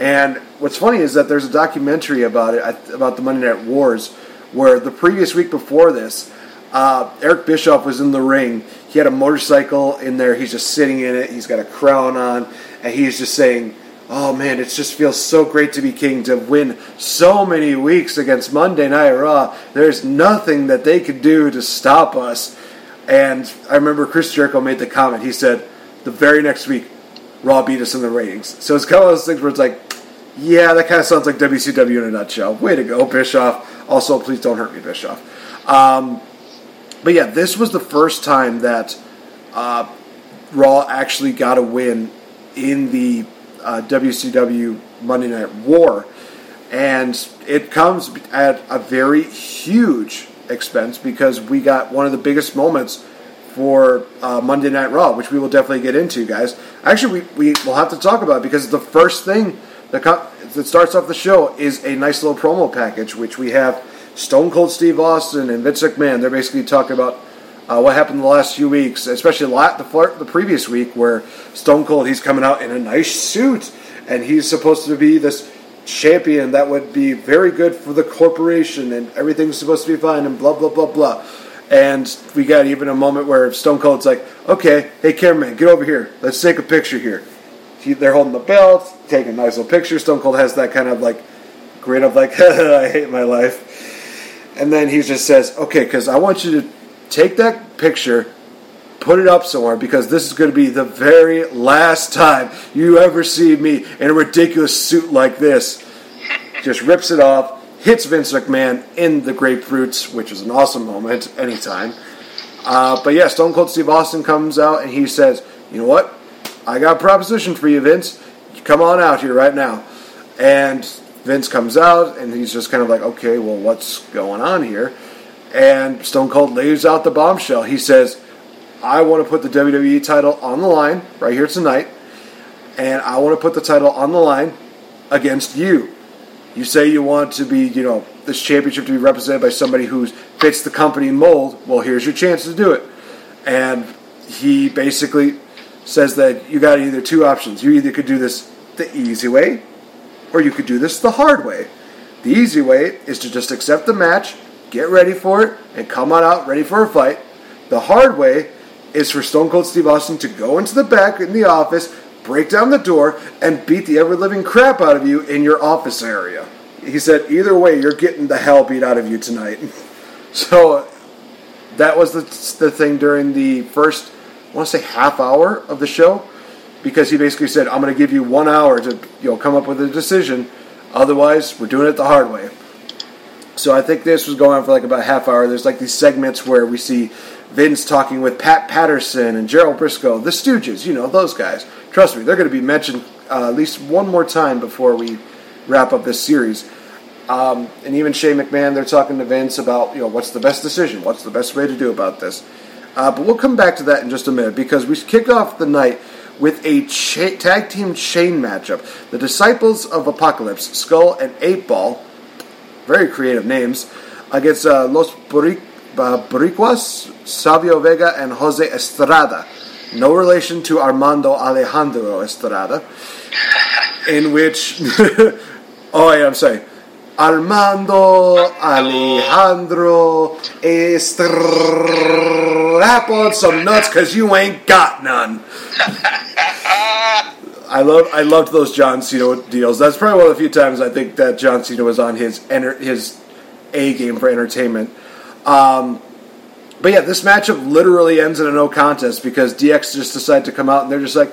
And what's funny is that there's a documentary about it, about the Monday Night Wars, where the previous week before this, uh, Eric Bischoff was in the ring. He had a motorcycle in there. He's just sitting in it. He's got a crown on, and he's just saying, "Oh man, it just feels so great to be king to win so many weeks against Monday Night Raw. There's nothing that they could do to stop us." And I remember Chris Jericho made the comment. He said, "The very next week, Raw beat us in the ratings." So it's kind of those things where it's like, yeah, that kind of sounds like WCW in a nutshell. Way to go, Bischoff. Also, please don't hurt me, Bischoff. Um, but yeah, this was the first time that uh, Raw actually got a win in the uh, WCW Monday Night War. And it comes at a very huge expense because we got one of the biggest moments for uh, Monday Night Raw, which we will definitely get into, guys. Actually, we, we will have to talk about because the first thing that, starts off the show is a nice little promo package, which we have Stone Cold Steve Austin and Vince McMahon. They're basically talking about uh, what happened the last few weeks, especially the, fir- the previous week where Stone Cold, he's coming out in a nice suit and he's supposed to be this champion that would be very good for the corporation and everything's supposed to be fine and blah, blah, blah, blah. And we got even a moment where Stone Cold's like, okay, hey, cameraman, get over here. Let's take a picture here. He, they're holding the belt, taking a nice little picture. Stone Cold has that kind of like grin of like, I hate my life. And then he just says, okay, because I want you to take that picture, put it up somewhere, because this is going to be the very last time you ever see me in a ridiculous suit like this. Just rips it off, hits Vince McMahon in the grapefruits, which is an awesome moment anytime. Uh, but yeah, Stone Cold Steve Austin comes out and he says, you know what? I got a proposition for you, Vince. Come on out here right now. And Vince comes out and he's just kind of like, okay, well, what's going on here? And Stone Cold lays out the bombshell. He says, I want to put the WWE title on the line right here tonight, and I want to put the title on the line against you. You say you want to be, you know, this championship to be represented by somebody who fits the company mold. Well, here's your chance to do it. And he basically says that you got either two options. You either could do this the easy way, or you could do this the hard way. The easy way is to just accept the match, get ready for it, and come on out ready for a fight. The hard way is for Stone Cold Steve Austin to go into the back in the office, break down the door, and beat the ever living crap out of you in your office area. He said, either way, you're getting the hell beat out of you tonight. so that was the, the thing during the first, I want to say half hour of the show, because he basically said, I'm going to give you one hour to you know come up with a decision. Otherwise, we're doing it the hard way. So I think this was going on for like about half hour. There's like these segments where we see Vince talking with Pat Patterson and Gerald Brisco, the Stooges, you know, those guys. Trust me, they're going to be mentioned uh, at least one more time before we wrap up this series. Um, and even Shane McMahon, they're talking to Vince about, you know, what's the best decision? What's the best way to do about this? Uh, but we'll come back to that in just a minute because we kicked off the night with a cha- tag team chain matchup. The Disciples of Apocalypse, Skull and 8 Ball, very creative names, against uh, Los Boric- uh, Savio Vega, and Jose Estrada. No relation to Armando Alejandro Estrada, in which, oh yeah, I'm sorry, Armando Alejandro Estrap on some nuts because you ain't got none. I love I loved those John Cena deals. That's probably one of the few times I think that John Cena was on his enter, his A game for entertainment. Um, but yeah, this matchup literally ends in a no contest because DX just decided to come out and they're just like,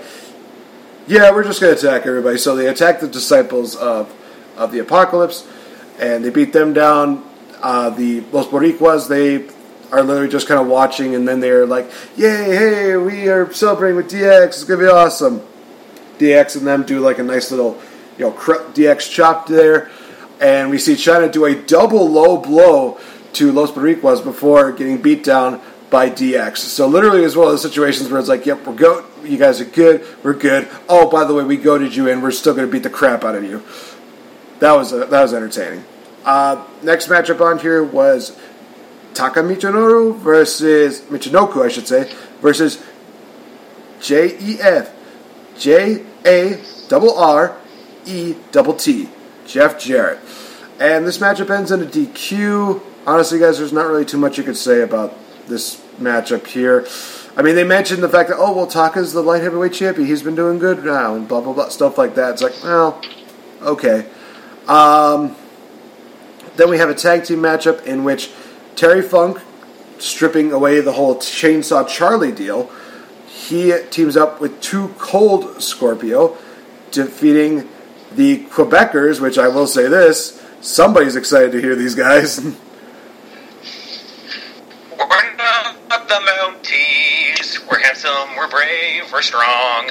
yeah, we're just going to attack everybody. So they attack the disciples of of the apocalypse and they beat them down. Uh, the Los Boricuas they are literally just kind of watching and then they're like, yay, hey, we are celebrating with DX. It's going to be awesome. DX and them do like a nice little, you know, DX chop there, and we see Chyna do a double low blow to Los Boricuas before getting beat down by DX. So literally, one of those situations where it's like, "Yep, we're go. You guys are good. We're good. Oh, by the way, we goaded you in. We're still going to beat the crap out of you." That was a, that was entertaining. Uh, next matchup on here was Taka Michinoru versus Michinoku, I should say, versus JEF J A double R E double T, Jeff Jarrett. And this matchup ends in a DQ. Honestly, guys, there's not really too much you could say about this matchup here. I mean, they mentioned the fact that, oh, well, Taka's the light heavyweight champion. He's been doing good now, and blah, blah, blah, stuff like that. It's like, well, okay. Um, then we have a tag team matchup in which Terry Funk, stripping away the whole Chainsaw Charlie deal, he teams up with Two Cold Scorpio, defeating the Quebecers, which I will say this somebody's excited to hear these guys. we're the Mounties. We're handsome, we're brave, we're strong.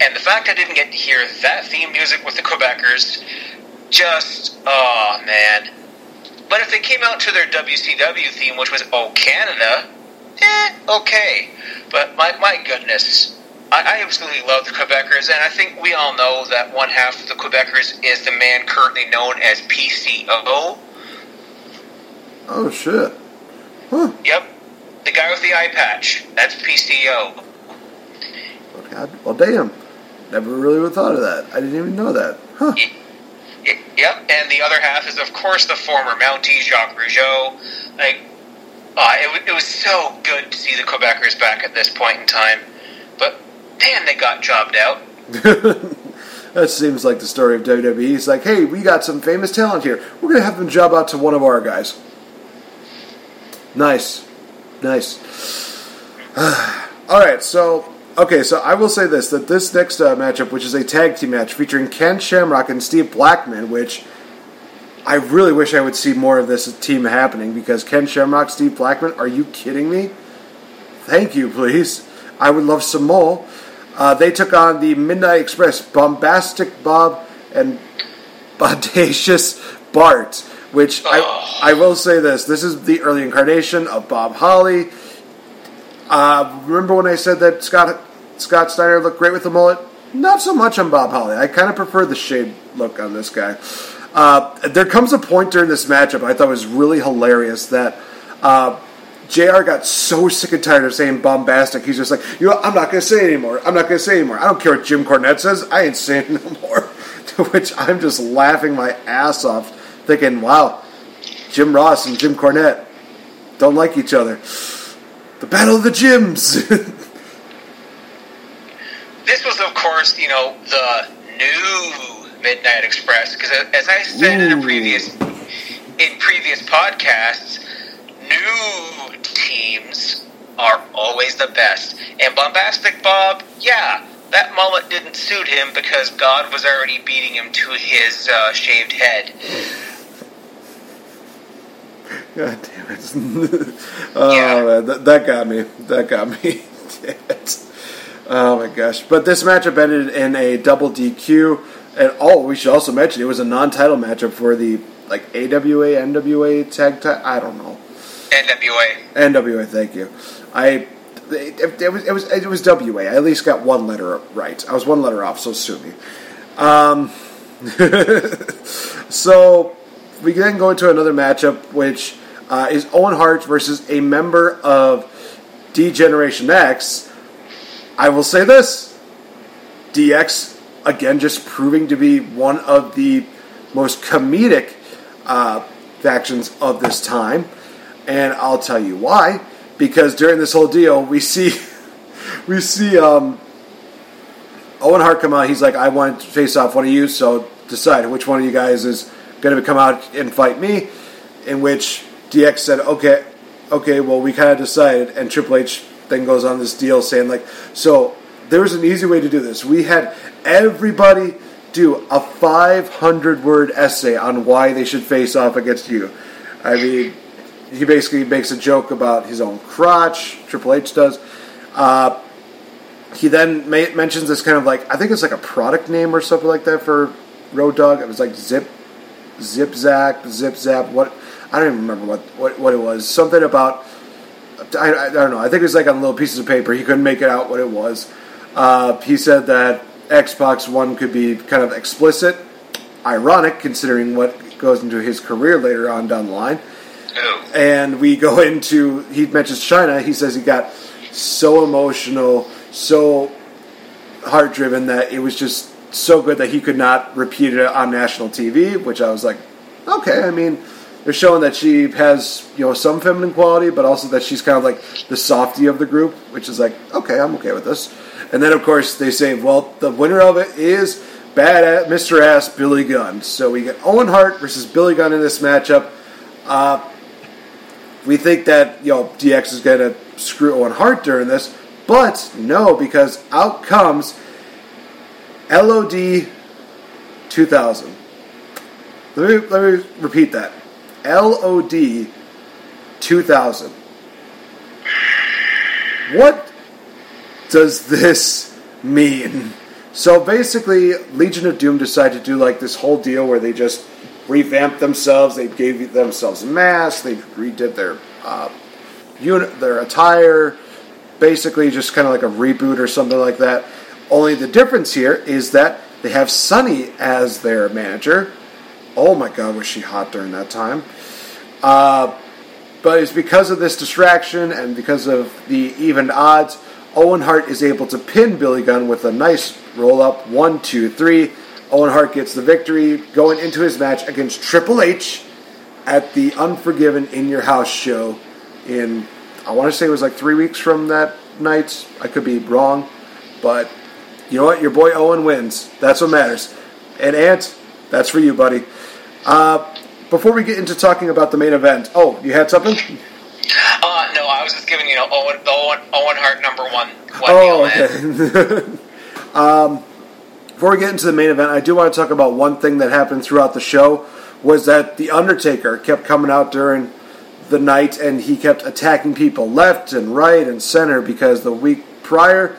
And the fact I didn't get to hear that theme music with the Quebecers, just, oh man. But if they came out to their WCW theme, which was Oh Canada, eh, okay. But my, my goodness, I, I absolutely love the Quebecers, and I think we all know that one half of the Quebecers is the man currently known as PCO. Oh, shit. Huh. Yep. The guy with the eye patch. That's PCO. Oh, God. Well, damn. Never really would have thought of that. I didn't even know that. Huh. Y- yep. And the other half is, of course, the former Mountie, Jacques Rougeau. Like, uh, it, w- it was so good to see the Quebecers back at this point in time. But, damn, they got jobbed out. that seems like the story of WWE. It's like, hey, we got some famous talent here. We're going to have them job out to one of our guys. Nice. Nice. All right, so okay, so I will say this: that this next uh, matchup, which is a tag team match featuring Ken Shamrock and Steve Blackman, which I really wish I would see more of this team happening because Ken Shamrock, Steve Blackman, are you kidding me? Thank you, please. I would love some more. Uh, they took on the Midnight Express, Bombastic Bob and Bodacious Bart, which I, I will say this: this is the early incarnation of Bob Holly. Uh, remember when I said that Scott Scott Steiner looked great with the mullet? Not so much on Bob Holly. I kind of prefer the shade look on this guy. Uh, there comes a point during this matchup I thought was really hilarious that uh, JR got so sick and tired of saying bombastic. He's just like, you know, I'm not going to say anymore. I'm not going to say anymore. I don't care what Jim Cornette says. I ain't saying no more. To which I'm just laughing my ass off, thinking, wow, Jim Ross and Jim Cornette don't like each other. The Battle of the Gyms. this was, of course, you know, the new Midnight Express. Because as I said Ooh. in a previous in previous podcasts, new teams are always the best. And Bombastic Bob, yeah, that mullet didn't suit him because God was already beating him to his uh, shaved head. God damn it! oh yeah. man, that, that, got me. That got me. oh my gosh! But this matchup ended in a double DQ, and oh, we should also mention it was a non-title matchup for the like AWA, NWA tag. Ti- I don't know. NWA. NWA. Thank you. I. It, it, was it was it was WA. I at least got one letter right. I was one letter off, so sue me. Um, so we then go into another matchup, which uh, is Owen Hart versus a member of D Generation X. I will say this DX, again, just proving to be one of the most comedic uh, factions of this time. And I'll tell you why. Because during this whole deal, we see we see um, Owen Hart come out. He's like, I want to face off one of you, so decide which one of you guys is going to come out and fight me. In which DX said, okay, okay, well, we kind of decided. And Triple H then goes on this deal saying, like, so there was an easy way to do this. We had everybody do a 500 word essay on why they should face off against you. I mean, he basically makes a joke about his own crotch, Triple H does. Uh, he then may, mentions this kind of like, I think it's like a product name or something like that for Road Dog. It was like Zip, Zip Zack, Zip Zap, what I don't even remember what, what, what it was. Something about I, I, don't know. I think it was like on little pieces of paper. He couldn't make it out what it was. Uh, he said that X-Pac's one could be kind of explicit, ironic considering what goes into his career later on down the line. And we go into he mentions Chyna. He says he got so emotional, so heart driven that it was just so good that he could not repeat it on national TV. Which I was like, okay. I mean they're showing that she has you know some feminine quality, but also that she's kind of like the softy of the group, which is like okay, I'm okay with this. And then of course they say, well, the winner of it is bad at Mr. Ass Billy Gunn. So we get Owen Hart versus Billy Gunn in this matchup. Uh, we think that you know DX is going to screw Owen Hart during this, but no, because out comes LOD 2000. Let me let me repeat that. LOD 2000. What does this mean? So basically, Legion of Doom decided to do like this whole deal where they just revamped themselves. They gave themselves a mask. They redid their uh, unit, their attire. Basically, just kind of like a reboot or something like that. Only the difference here is that they have Sunny as their manager, Oh my God, was she hot during that time? Uh, but it's because of this distraction and because of the even odds, Owen Hart is able to pin Billy Gunn with a nice roll up one, two, three. Owen Hart gets the victory going into his match against Triple H at the Unforgiven in Your House show in, I want to say it was like three weeks from that night. I could be wrong, but you know what? Your boy Owen wins. That's what matters. And Ant, that's for you, buddy. Uh, before we get into talking about the main event, oh, you had something? Uh, no, I was just giving you know Owen, Owen, Owen Hart number one. oh, okay. um, before we get into the main event, I do want to talk about one thing that happened throughout the show. Was that the Undertaker kept coming out during the night and he kept attacking people left and right and center because the week prior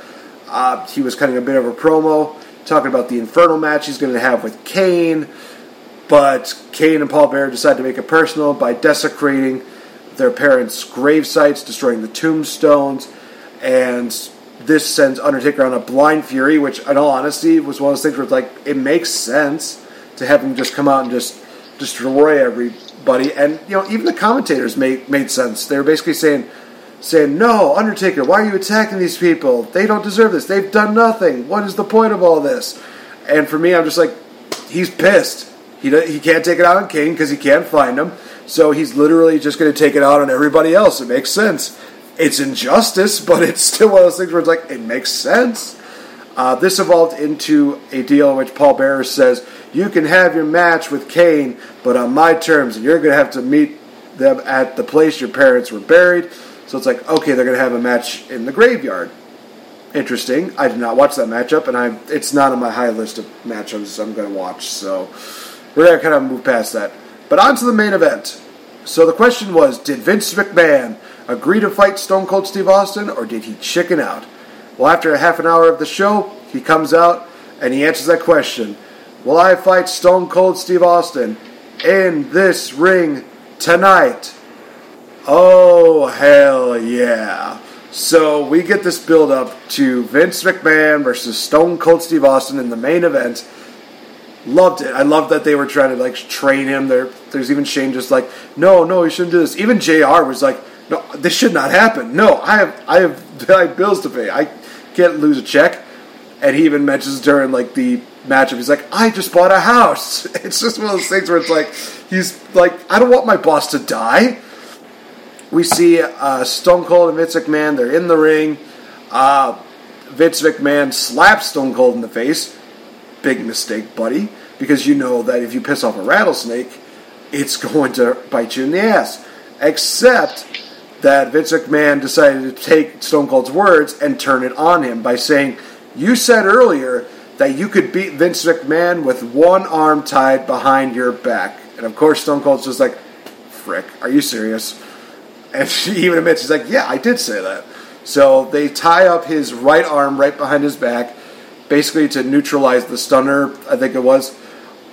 uh, he was cutting a bit of a promo talking about the Inferno match he's going to have with Kane but Kane and Paul Bearer decide to make it personal by desecrating their parents' grave sites, destroying the tombstones, and this sends Undertaker on a blind fury, which, in all honesty, was one of those things where it's like it makes sense to have him just come out and just destroy everybody. And you know, even the commentators made made sense. They were basically saying, saying, "No, Undertaker, why are you attacking these people? They don't deserve this. They've done nothing. What is the point of all this?" And for me, I'm just like, he's pissed. He he can't take it out on Kane because he can't find him. So he's literally just going to take it out on everybody else. It makes sense. It's injustice, but it's still one of those things where it's like it makes sense. Uh, this evolved into a deal in which Paul Bearer says, "You can have your match with Kane, but on my terms, and you're going to have to meet them at the place your parents were buried." So it's like, okay, they're going to have a match in the graveyard. Interesting. I did not watch that matchup, and I it's not on my high list of matchups I'm going to watch. So we're going to kind of move past that. But on to the main event. So the question was, did Vince McMahon agree to fight Stone Cold Steve Austin, or did he chicken out? Well, after a half an hour of the show, he comes out and he answers that question. Will I fight Stone Cold Steve Austin in this ring tonight? Oh, hell yeah. So we get this build up to Vince McMahon versus Stone Cold Steve Austin in the main event. Loved it. I loved that they were trying to like train him. There, there's even Shane just like, no, no, you shouldn't do this. Even JR was like, no, this should not happen. No, I have, I have, I have bills to pay. I can't lose a check. And he even mentions during like the matchup, he's like, I just bought a house. It's just one of those things where it's like, he's like, I don't want my boss to die. We see uh, Stone Cold and Vince McMahon. They're in the ring. Uh, Vince McMahon slaps Stone Cold in the face. Big mistake, buddy, because you know that if you piss off a rattlesnake, it's going to bite you in the ass. Except that Vince McMahon decided to take Stone Cold's words and turn it on him by saying, You said earlier that you could beat Vince McMahon with one arm tied behind your back. And of course, Stone Cold's just like, Frick, are you serious? And she even admits, she's like, Yeah, I did say that. So they tie up his right arm right behind his back, basically to neutralize the stunner, I think it was.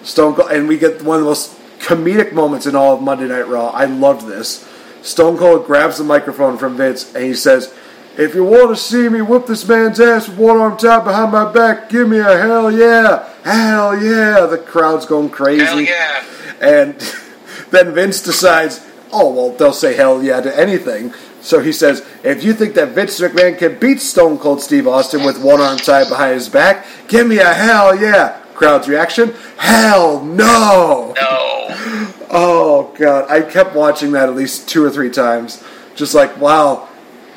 Stone Cold, and we get one of the most comedic moments in all of Monday Night Raw. I loved this. Stone Cold grabs the microphone from Vince and he says, If you want to see me whip this man's ass with one arm tied behind my back, give me a hell yeah. Hell yeah. The crowd's going crazy. Hell yeah. And then Vince decides, oh, well, they'll say hell yeah to anything. So he says, if you think that Vince McMahon can beat Stone Cold Steve Austin with one arm tied behind his back, give me a hell yeah. Crowd's reaction, hell no. No. Oh, God. I kept watching that at least two or three times. Just like, wow.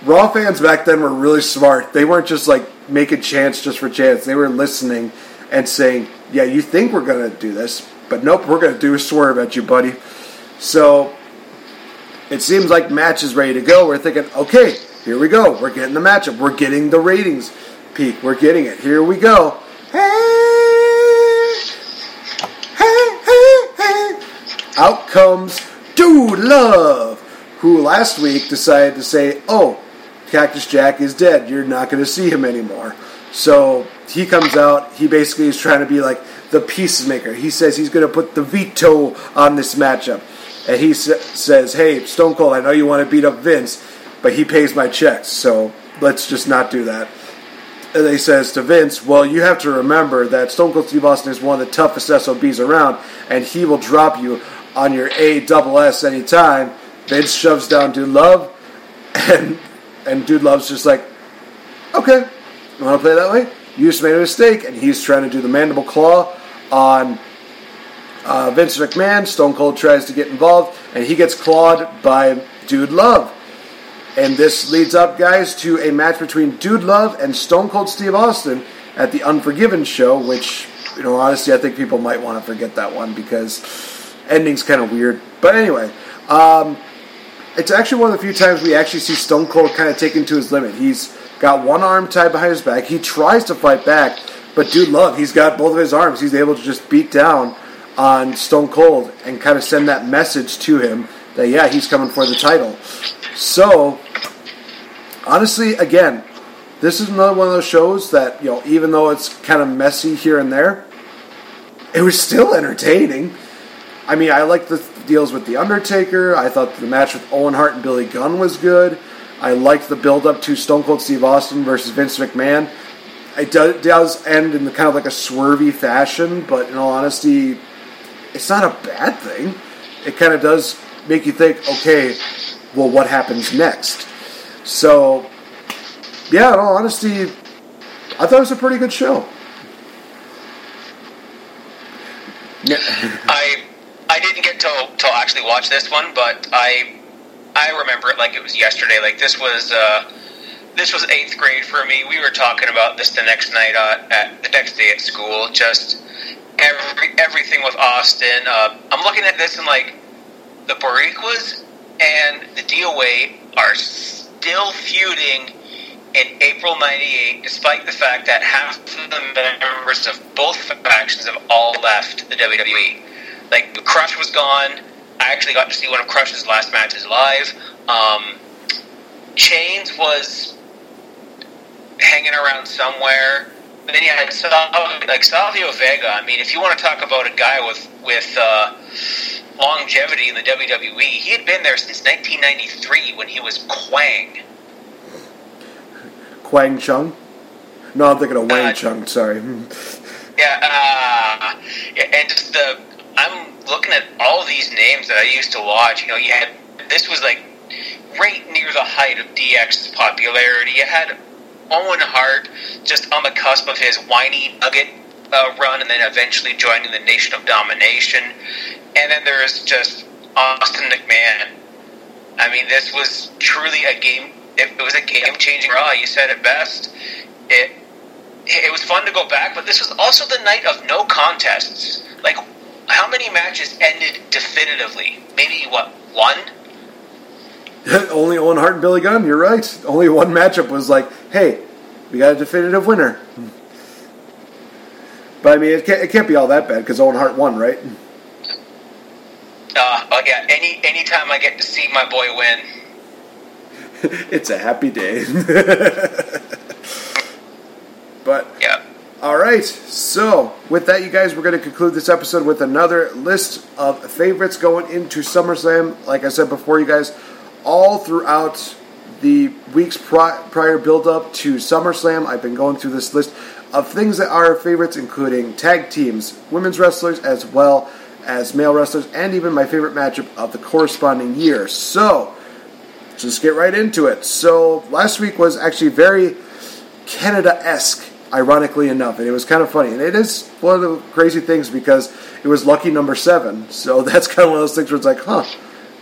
Raw fans back then were really smart. They weren't just like making chance just for chance. They were listening and saying, yeah, you think we're going to do this, but nope, we're going to do a swerve at you, buddy. So it seems like match is ready to go. We're thinking, okay, here we go. We're getting the matchup. We're getting the ratings peak. We're getting it. Here we go. Hey, hey, hey, hey. Out comes Dude Love, who last week decided to say, oh, Cactus Jack is dead. You're not going to see him anymore. So he comes out. He basically is trying to be like the peacemaker. He says he's going to put the veto on this matchup. And he sa- says, hey, Stone Cold, I know you want to beat up Vince, but he pays my checks. So let's just not do that. And he says to Vince, well, you have to remember that Stone Cold Steve Austin is one of the toughest SOBs around, and he will drop you on your A double S anytime. Vince shoves down Dude Love, and and Dude Love's just like, okay, you want to play that way? You just made a mistake, and he's trying to do the mandible claw on uh, Vince McMahon. Stone Cold tries to get involved, and he gets clawed by Dude Love. And this leads up, guys, to a match between Dude Love and Stone Cold Steve Austin at the Unforgiven show, which, you know, honestly, I think people might want to forget that one because ending's kind of weird. But anyway, um, it's actually one of the few times we actually see Stone Cold kind of taken to his limit. He's got one arm tied behind his back. He tries to fight back, but Dude Love, he's got both of his arms. He's able to just beat down on Stone Cold and kind of send that message to him that, yeah, he's coming for the title. So, honestly, again, this is another one of those shows that, you know, even though it's kind of messy here and there, it was still entertaining. I mean, I like the deals with The Undertaker. I thought the match with Owen Hart and Billy Gunn was good. I liked the build up to Stone Cold Steve Austin versus Vince McMahon. It does end in the kind of like a swervy fashion, but in all honesty, it's not a bad thing. It kind of does make you think, okay, well, what happens next? So, yeah, in all honesty, I thought it was a pretty good show. I I didn't get to to actually watch this one, but I I remember it like it was yesterday. Like this was uh, this was eighth grade for me. We were talking about this the next night uh, at the next day at school. Just every everything with Austin. Uh, I'm looking at this and like the Boricuas and the DOA are still feuding in April '98, despite the fact that half of the members of both factions have all left the WWE. Like Crush was gone. I actually got to see one of Crush's last matches live. Um, Chainz was hanging around somewhere. Then you had like Savio Vega. I mean, if you want to talk about a guy with with uh, longevity in the WWE, he had been there since 1993 when he was Kwang. Quang Chung? No, I'm thinking of Wang uh, Chung. Sorry. Yeah, uh, yeah, and just the I'm looking at all these names that I used to watch. You know, you had this was like right near the height of DX's popularity. You had Owen Hart just on the cusp of his whiny nugget uh, run, and then eventually joining the Nation of Domination. And then there is just Austin McMahon. I mean, this was truly a game. It, was a game-changing Raw. You said it best. It it was fun to go back, but this was also the night of no contests. Like, how many matches ended definitively? Maybe what one? Only Owen Hart and Billy Gunn. You're right. Only one matchup was like, hey, we got a definitive winner. But I mean, it can't, it can't be all that bad because Owen Hart won, right? Uh, oh yeah. Any anytime I get to see my boy win, it's a happy day. but yeah. All right. So with that, you guys, we're going to conclude this episode with another list of favorites going into SummerSlam. Like I said before, you guys, all throughout the weeks pri- prior build up to SummerSlam, I've been going through this list of things that are favorites, including tag teams, women's wrestlers, as well as male wrestlers, and even my favorite matchup of the corresponding year. So, let's just get right into it. So, last week was actually very Canada esque, ironically enough, and it was kind of funny. And it is one of the crazy things because it was lucky number seven. So, that's kind of one of those things where it's like, huh,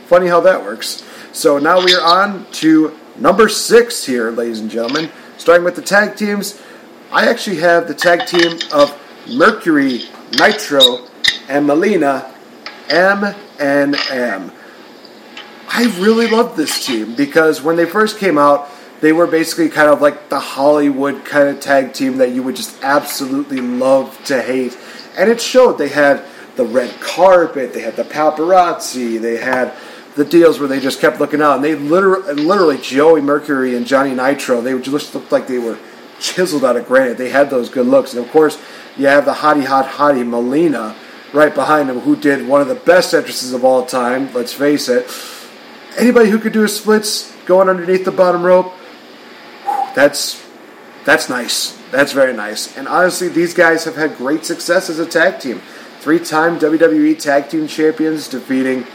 funny how that works. So, now we are on to number six here, ladies and gentlemen. Starting with the tag teams, I actually have the tag team of Mercury, Nitro, and Melina, M and M. I really love this team because when they first came out, they were basically kind of like the Hollywood kind of tag team that you would just absolutely love to hate. And it showed. They had the red carpet, they had the paparazzi, they had the deals where they just kept looking out. And they literally, literally Joey Mercury and Johnny Nitro, they just looked like they were chiseled out of granite. They had those good looks. And of course, you have the hottie hot hottie Melina right behind him, who did one of the best entrances of all time, let's face it. Anybody who could do a splits going underneath the bottom rope, that's that's nice. That's very nice. And honestly, these guys have had great success as a tag team. Three-time WWE Tag Team Champions, defeating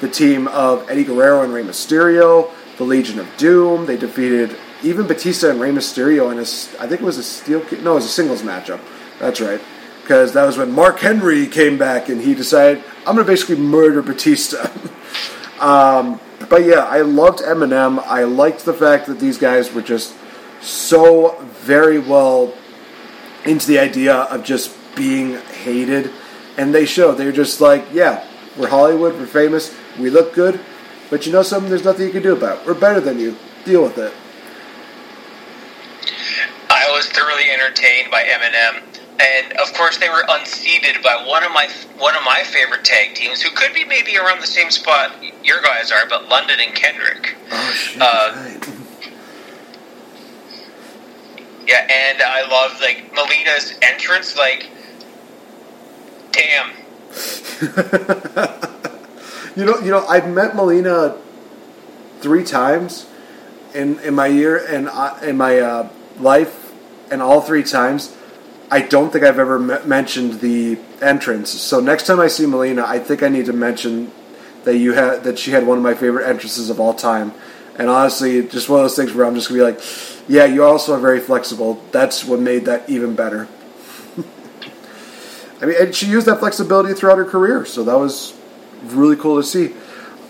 the team of Eddie Guerrero and Rey Mysterio, the Legion of Doom. They defeated even Batista and Rey Mysterio in a, I think it was a steel, no, it was a singles matchup. That's right, because that was when Mark Henry came back and he decided I'm going to basically murder Batista. um, but yeah, I loved MNM. I liked the fact that these guys were just so very well into the idea of just being hated, and they showed. They were just like, yeah, we're Hollywood, we're famous, we look good, but you know something? There's nothing you can do about. We're better than you. Deal with it. I was thoroughly entertained by MNM, and of course they were unseated by one of my one of my favorite tag teams, who could be maybe around the same spot your guys are, but London and Kendrick. Oh shit! Uh, right. Yeah, and I love like Melina's entrance. Like, damn. you know, you know, I've met Melina three times in in my year and in my uh, life, and all three times, I don't think I've ever me- mentioned the entrance. So next time I see Melina, I think I need to mention that you had that she had one of my favorite entrances of all time. And honestly, just one of those things where I'm just gonna be like, yeah, you also are very flexible. That's what made that even better. I mean, and she used that flexibility throughout her career, so that was really cool to see.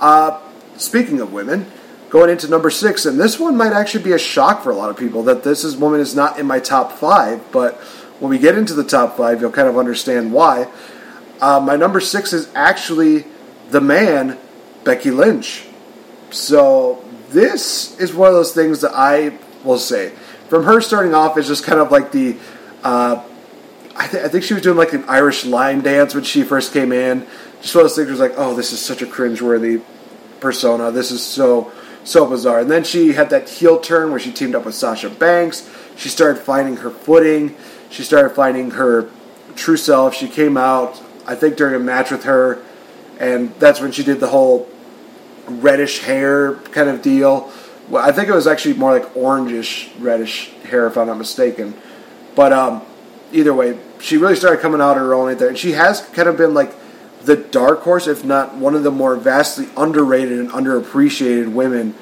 Uh, speaking of women, going into number six, and this one might actually be a shock for a lot of people that this is woman is not in my top five, but when we get into the top five, you'll kind of understand why. Uh, my number six is actually the man, Becky Lynch. So this is one of those things that I will say. From her starting off as just kind of like the, uh, I, th- I, think she was doing like an Irish line dance when she first came in. Just one of those things was like, oh, this is such a cringeworthy persona. This is so so bizarre. And then she had that heel turn where she teamed up with Sasha Banks. She started finding her footing. She started finding her true self. She came out, I think, during a match with her, and that's when she did the whole reddish hair kind of deal. Well, I think it was actually more like orangish reddish hair, if I'm not mistaken. But um, either way, she really started coming out her own right there, and she has kind of been like the dark horse, if not one of the more vastly underrated and underappreciated women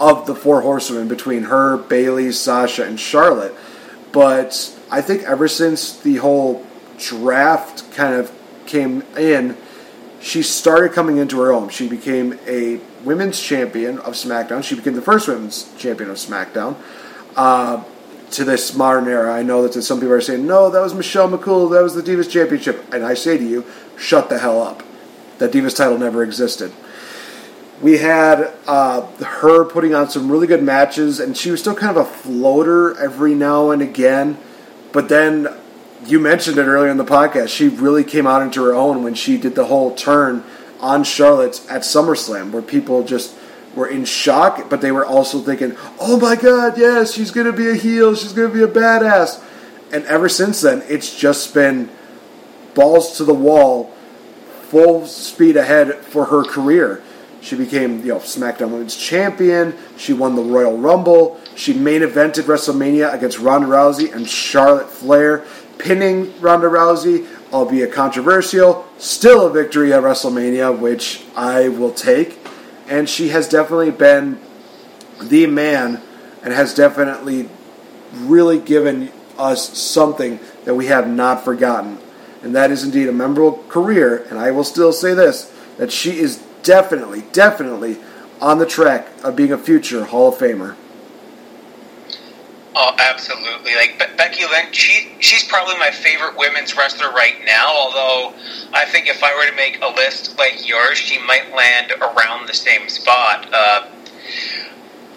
of the four horsewomen between her, Bayley, Sasha, and Charlotte. But I think ever since the whole draft kind of came in, she started coming into her own. She became a women's champion of SmackDown. She became the first women's champion of SmackDown. Uh, to this modern era, I know that some people are saying, no, that was Michelle McCool, that was the Divas Championship. And I say to you, shut the hell up. That Divas title never existed. We had uh, her putting on some really good matches, and she was still kind of a floater every now and again. But then you mentioned it earlier in the podcast. She really came out into her own when she did the whole turn on Charlotte at SummerSlam, where people just were in shock, but they were also thinking, "Oh my God, yes, she's to be a heel. She's to be a badass." And ever since then, it's just been balls to the wall, full speed ahead for her career. She became, you know, SmackDown Women's Champion. She won the Royal Rumble. She main evented WrestleMania against Ronda Rousey and Charlotte Flair, pinning Ronda Rousey, albeit controversial. Still a victory at WrestleMania, which I will take. And she has definitely been the man and has definitely really given us something that we have not forgotten. And that is indeed a memorable career. And I will still say this that she is definitely, definitely on the track of being a future Hall of Famer. Oh, absolutely! Like Be- Becky Lynch, she she's probably my favorite women's wrestler right now. Although I think if I were to make a list like yours, she might land around the same spot. Uh,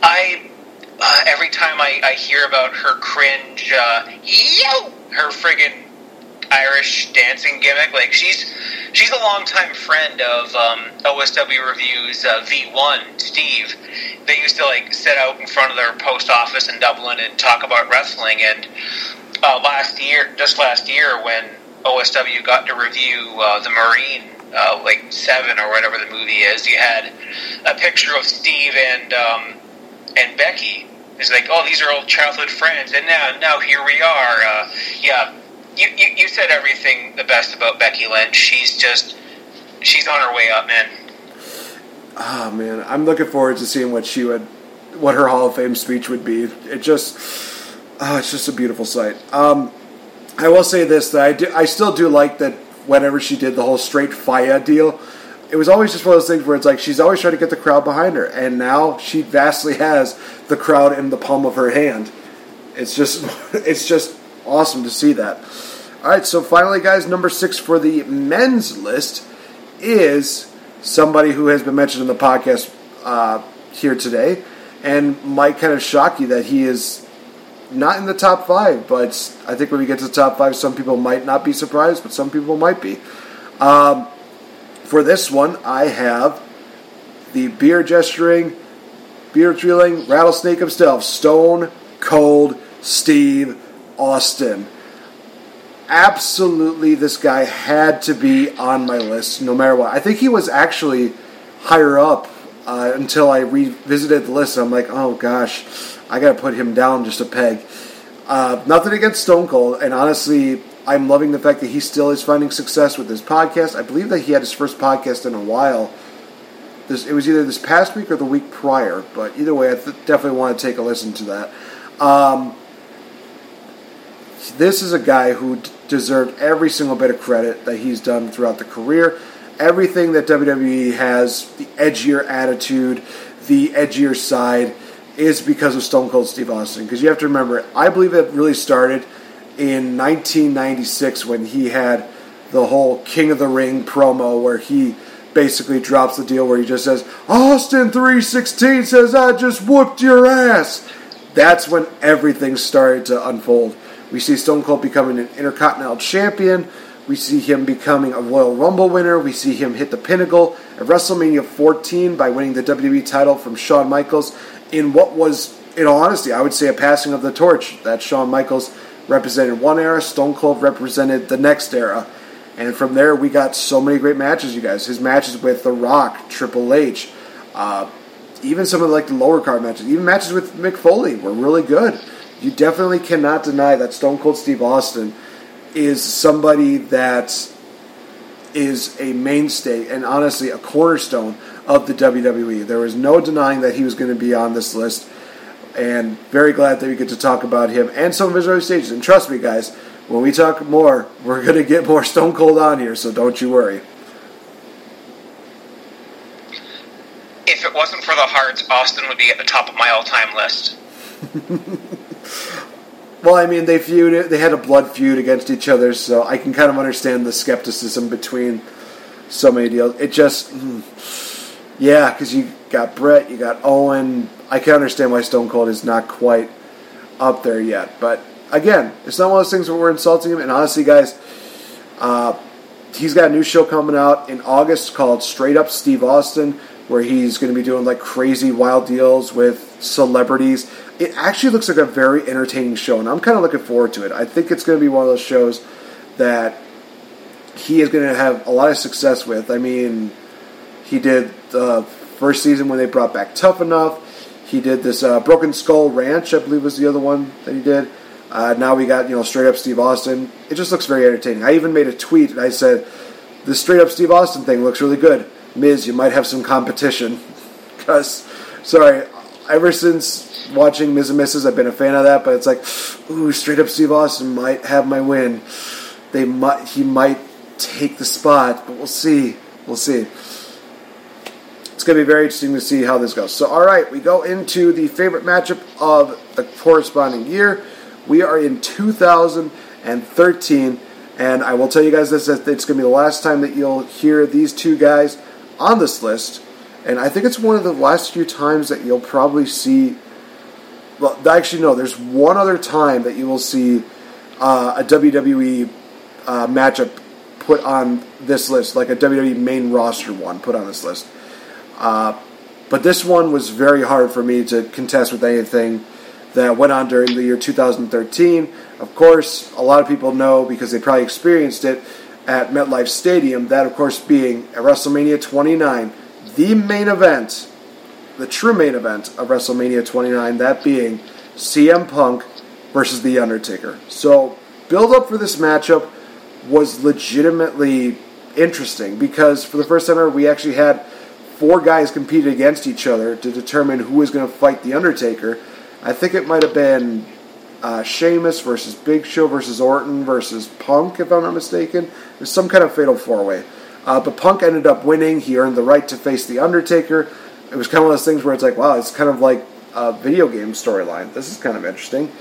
I uh, every time I, I hear about her cringe, uh, yo, her friggin' Irish dancing gimmick. Like she's she's a longtime friend of um, OSW Reviews uh, V1 Steve. They used to like sit out in front of their post office in Dublin and talk about wrestling. And uh, last year, just last year, when OSW got to review uh, the Marine. Uh, like seven or whatever the movie is. You had a picture of Steve and um, and Becky. It's like, oh, these are old childhood friends, and now now here we are. Uh, yeah, you, you, you said everything the best about Becky Lynch. She's just she's on her way up, man. Oh man, I'm looking forward to seeing what she would, what her Hall of Fame speech would be. It just, oh, it's just a beautiful sight. Um, I will say this that I do, I still do like that whenever she did the whole straight fire deal. It was always just one of those things where it's like she's always trying to get the crowd behind her, and now she vastly has the crowd in the palm of her hand. It's just, it's just awesome to see that. All right, so finally, guys, number six for the men's list is somebody who has been mentioned in the podcast uh, here today, and might kind of shock you that he is not in the top five. But I think when we get to the top five, some people might not be surprised, but some people might be. Um, for this one, I have the beer gesturing, beer drilling, rattlesnake himself, Stone Cold Steve Austin. Absolutely, this guy had to be on my list no matter what. I think he was actually higher up uh, until I revisited the list. I'm like, oh gosh, I got to put him down just a peg. Uh, nothing against Stone Cold, and honestly, I'm loving the fact that he still is finding success with his podcast. I believe that he had his first podcast in a while. This, it was either this past week or the week prior, but either way, I th- definitely want to take a listen to that. Um, this is a guy who deserved every single bit of credit that he's done throughout the career. Everything that WWE has, the edgier attitude, the edgier side, is because of Stone Cold Steve Austin. Because you have to remember, I believe it really started in 1996 when he had the whole King of the Ring promo where he basically drops the deal where he just says, Austin 316 says, I just whooped your ass. That's when everything started to unfold. We see Stone Cold becoming an Intercontinental Champion. We see him becoming a Royal Rumble winner. We see him hit the pinnacle at WrestleMania 14 by winning the WWE title from Shawn Michaels in what was, in all honesty, I would say a passing of the torch. That Shawn Michaels represented one era, Stone Cold represented the next era. And from there, we got so many great matches, you guys. His matches with The Rock, Triple H, uh, even some of the, like the lower card matches, even matches with Mick Foley were really good. You definitely cannot deny that Stone Cold Steve Austin is somebody that is a mainstay and honestly a cornerstone of the WWE. There was no denying that he was going to be on this list, and very glad that we get to talk about him and some of his early stages. And trust me, guys, when we talk more, we're going to get more Stone Cold on here, so don't you worry. If it wasn't for the hearts, Austin would be at the top of my all-time list. well, I mean, they feuded. They had a blood feud against each other, so I can kind of understand the skepticism between so many deals. It just, mm, yeah, because you got Bret, you got Owen. I can understand why Stone Cold is not quite up there yet, but again, it's not one of those things where we're insulting him. And honestly, guys, uh, he's got a new show coming out in August called Straight Up Steve Austin, where he's going to be doing like crazy wild deals with celebrities. It actually looks like a very entertaining show, and I'm kind of looking forward to it. I think it's going to be one of those shows that he is going to have a lot of success with. I mean, he did the first season when they brought back Tough Enough. He did this uh, Broken Skull Ranch, I believe was the other one that he did. Uh, now we got you know straight up Steve Austin. It just looks very entertaining. I even made a tweet and I said, "The straight up Steve Austin thing looks really good." Miz, you might have some competition. Because, sorry, ever since watching Miz and Mrs., I've been a fan of that. But it's like, ooh, straight up Steve Austin might have my win. They might, he might take the spot, but we'll see. We'll see. It's going to be very interesting to see how this goes. So, all right, we go into the favorite matchup of the corresponding year. We are in 2013, and I will tell you guys this: it's going to be the last time that you'll hear these two guys on this list. And I think it's one of the last few times that you'll probably see. Well, actually, no. There's one other time that you will see uh, a WWE uh, matchup put on this list, like a WWE main roster one put on this list. Uh, but this one was very hard for me to contest with anything that went on during the year 2013. Of course, a lot of people know because they probably experienced it at MetLife Stadium, that of course being at WrestleMania 29, the main event, the true main event of WrestleMania 29, that being CM Punk versus The Undertaker. So, build up for this matchup was legitimately interesting because for the first time ever, we actually had four guys compete against each other to determine who was going to fight The Undertaker. I think it might have been uh, Sheamus versus Big Show versus Orton versus Punk, if I'm not mistaken. It was some kind of fatal four way. Uh, but Punk ended up winning. He earned the right to face The Undertaker. It was kind of one of those things where it's like, wow, it's kind of like a video game storyline. This is kind of interesting.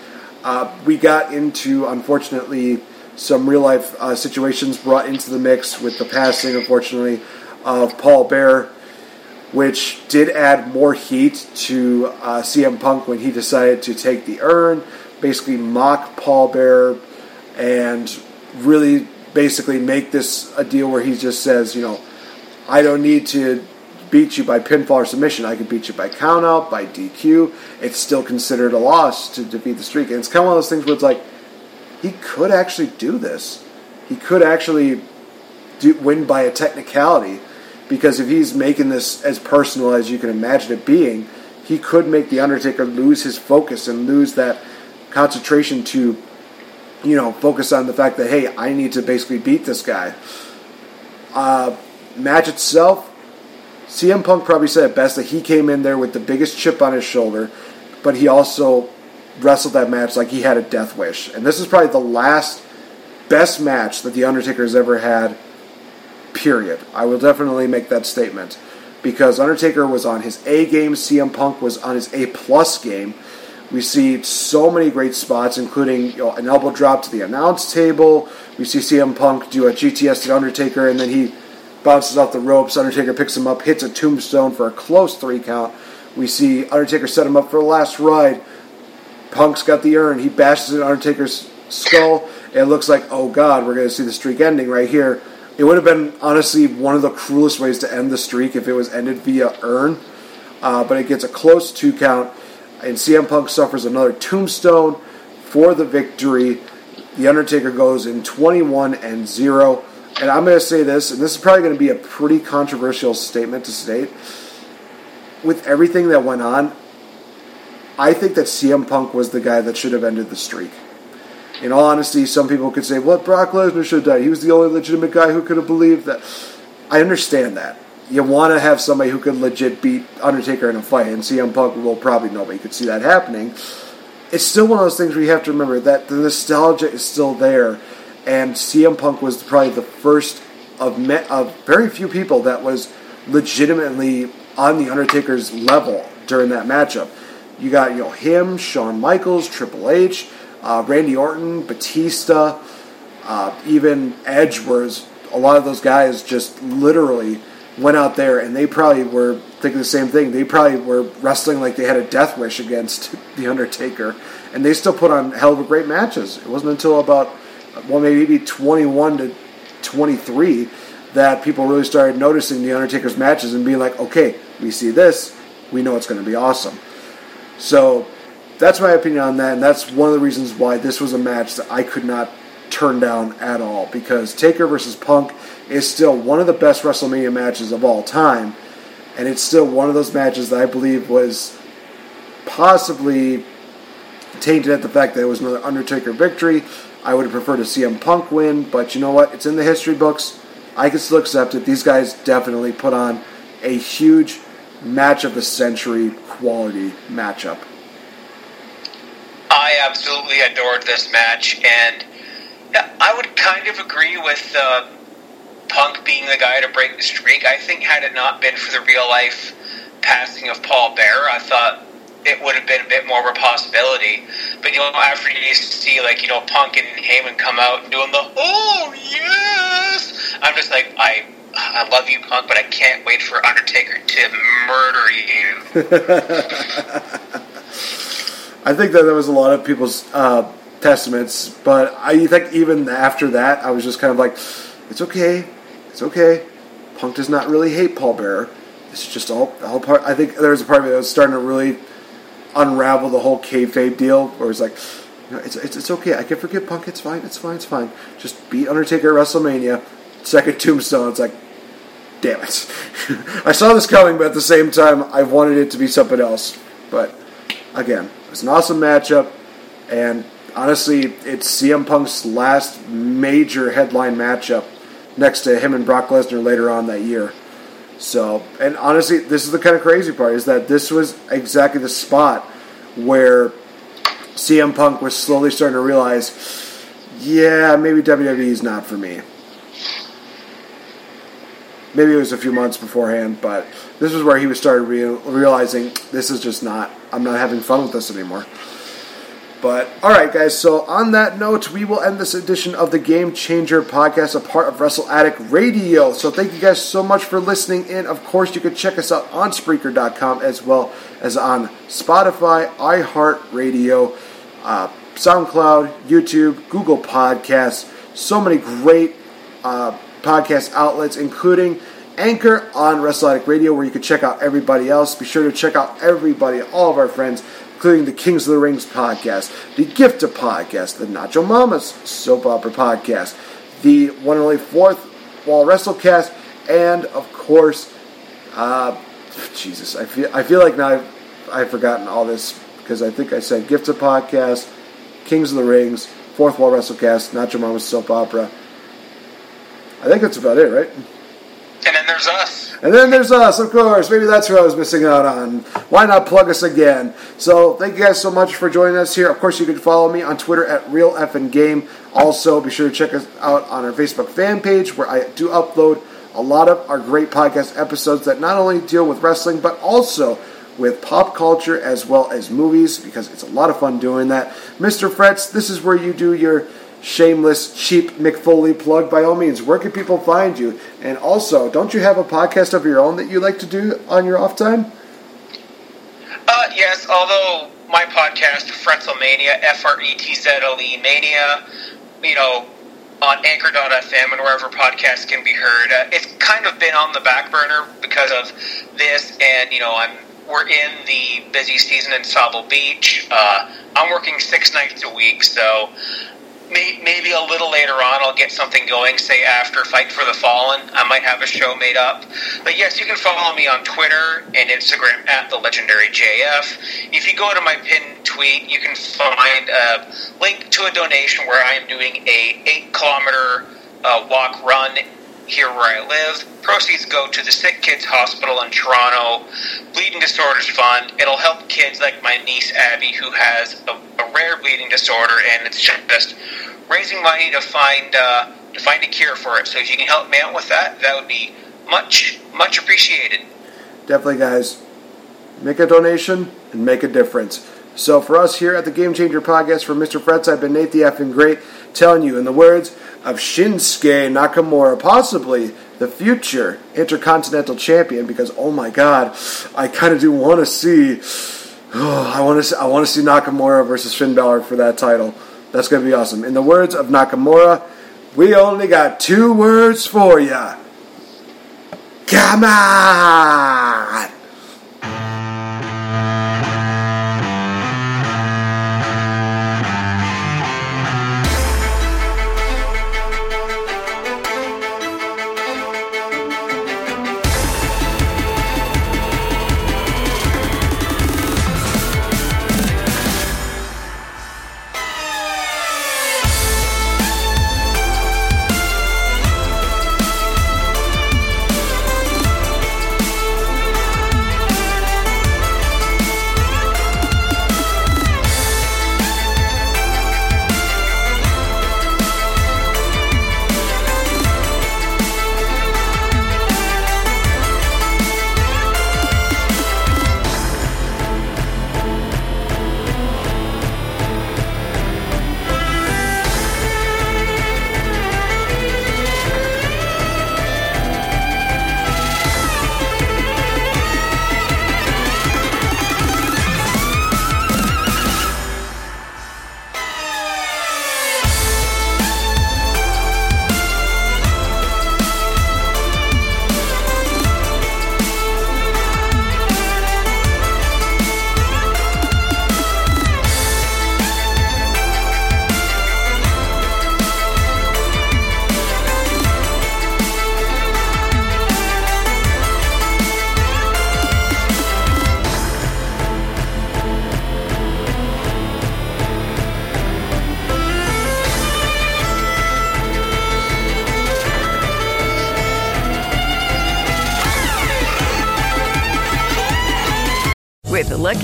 Uh, we got into, unfortunately, some real life uh, situations brought into the mix with the passing, unfortunately, of Paul Bearer, which did add more heat to uh, CM Punk when he decided to take the urn, basically mock Paul Bearer, and really basically make this a deal where he just says, you know, I don't need to beat you by pinfall or submission. I can beat you by countout, by DQ. It's still considered a loss to defeat the streak. And it's kind of one of those things where it's like, he could actually do this. He could actually do, win by a technicality because if he's making this as personal as you can imagine it being, he could make the Undertaker lose his focus and lose that concentration to, you know, focus on the fact that hey, I need to basically beat this guy. Uh, match itself, CM Punk probably said it best that he came in there with the biggest chip on his shoulder, but he also wrestled that match like he had a death wish. And this is probably the last best match that The Undertaker has ever had, period. I will definitely make that statement. Because Undertaker was on his A game, CM Punk was on his A plus game. We see so many great spots, including you know, an elbow drop to the announce table. We see CM Punk do a GTS to Undertaker, and then he bounces off the ropes. Undertaker picks him up, hits a tombstone for a close three count. We see Undertaker set him up for the last ride. Punk's got the urn. He bashes it in Undertaker's skull. It looks like, oh god, we're going to see the streak ending right here. It would have been honestly one of the cruelest ways to end the streak if it was ended via urn. Uh, but it gets a close two count, and CM Punk suffers another tombstone for the victory. The Undertaker goes in 21 and 0. And I'm going to say this, and this is probably going to be a pretty controversial statement to state. With everything that went on, I think that CM Punk was the guy that should have ended the streak. In all honesty, some people could say, well, Brock Lesnar should have died. He was the only legitimate guy who could have believed that. I understand that. You want to have somebody who could legit beat Undertaker in a fight, and CM Punk will probably nobody could see that happening. It's still one of those things where you have to remember that the nostalgia is still there, and CM Punk was probably the first of me- of very few people that was legitimately on the Undertaker's level during that matchup. You got you know him, Shawn Michaels, Triple H, uh, Randy Orton, Batista, uh, even Edge was a lot of those guys just literally went out there and they probably were thinking the same thing. They probably were wrestling like they had a death wish against the Undertaker, and they still put on hell of a great matches. It wasn't until about well maybe 21 to 23 that people really started noticing the Undertaker's matches and being like, okay, we see this, we know it's going to be awesome. So that's my opinion on that, and that's one of the reasons why this was a match that I could not turn down at all because Taker versus Punk is still one of the best WrestleMania matches of all time, and it's still one of those matches that I believe was possibly tainted at the fact that it was another Undertaker victory. I would have preferred to see CM Punk win, but you know what? It's in the history books. I can still accept it. These guys definitely put on a huge match of the century quality matchup. I absolutely adored this match, and I would kind of agree with uh, Punk being the guy to break the streak. I think had it not been for the real life passing of Paul Bearer, I thought it would have been a bit more of a possibility. But you know, after you see like you know Punk and Heyman come out and doing the oh yes, I'm just like I I love you, Punk, but I can't wait for Undertaker to murder you. I think that there was a lot of people's uh, testaments, but I think even after that, I was just kind of like, it's okay, it's okay. Punk does not really hate Paul Bearer. It's just all all part. I think there was a part of it that was starting to really unravel the whole kayfabe deal, where it's like, you know, it's, it's it's okay. I can forgive Punk. It's fine. It's fine. It's fine. Just beat Undertaker at WrestleMania. Second Tombstone. It's like, damn it. I saw this coming, but at the same time, I wanted it to be something else. But again, it was an awesome matchup, and honestly, it's CM Punk's last major headline matchup next to him and Brock Lesnar later on that year. So, and honestly, this is the kind of crazy part is that this was exactly the spot where CM Punk was slowly starting to realize, yeah, maybe WWE is not for me. Maybe it was a few months beforehand, but this was where he was started real, realizing this is just not. I'm not having fun with this anymore. But all right, guys. So on that note, we will end this edition of the Game Changer podcast, a part of Wrestle Addict Radio. So thank you guys so much for listening in. Of course, you can check us out on Spreaker.com as well as on Spotify, iHeartRadio, uh, SoundCloud, YouTube, Google Podcasts. So many great uh, podcast outlets, including Anchor on Wrestle Addict Radio, where you can check out everybody else. Be sure to check out everybody, all of our friends including the Kings of the Rings podcast, the Gift of podcast, the Nacho Mamas soap opera podcast, the one and only fourth Wall Wrestlecast, and of course, uh, Jesus, I feel I feel like now I've, I've forgotten all this because I think I said Gift of podcast, Kings of the Rings, fourth Wall Wrestlecast, Nacho Mamas soap opera. I think that's about it, right? And then there's us. And then there's us, of course. Maybe that's who I was missing out on. Why not plug us again? So thank you guys so much for joining us here. Of course, you can follow me on Twitter at RealFNGame. Also, be sure to check us out on our Facebook fan page where I do upload a lot of our great podcast episodes that not only deal with wrestling, but also with pop culture as well as movies because it's a lot of fun doing that. Mr. Fretz, this is where you do your shameless, cheap Mick Foley plug. By all means, where can people find you? And also, don't you have a podcast of your own that you like to do on your off time? Uh, yes, although my podcast, Fretzelmania, F R E T Z L E Mania, you know, on Anchor.fm and wherever podcasts can be heard, uh, it's kind of been on the back burner because of this, and you know, I'm we're in the busy season in Sauble Beach. Uh, I'm working six nights a week, so may, maybe a little later on I'll get something going, say after Fight for the Fallen. I might have a show made up. But yes, you can follow me on Twitter and Instagram at the legendary JF. If you go to my pinned tweet, you can find a link to a donation where I am doing a eight kilometer uh, walk run here where I live. Proceeds go to the Sick Kids Hospital in Toronto, Bleeding Disorders Fund. It'll help kids like my niece Abby, who has a, a rare bleeding disorder, and it's just raising money to find uh, to find a cure for it. So if you can help me out with that, that would be much much appreciated. Definitely, guys. Make a donation and make a difference. So for us here at the Game Changer Podcast, for Mr. Fretz, I've been Nate the effing great, telling you in the words of Shinsuke Nakamura, possibly the future Intercontinental Champion. Because oh my God, I kind of do want to see. I want to. I want to see Nakamura versus Finn Balor for that title. That's going to be awesome. In the words of Nakamura, we only got two words for ya. Come on.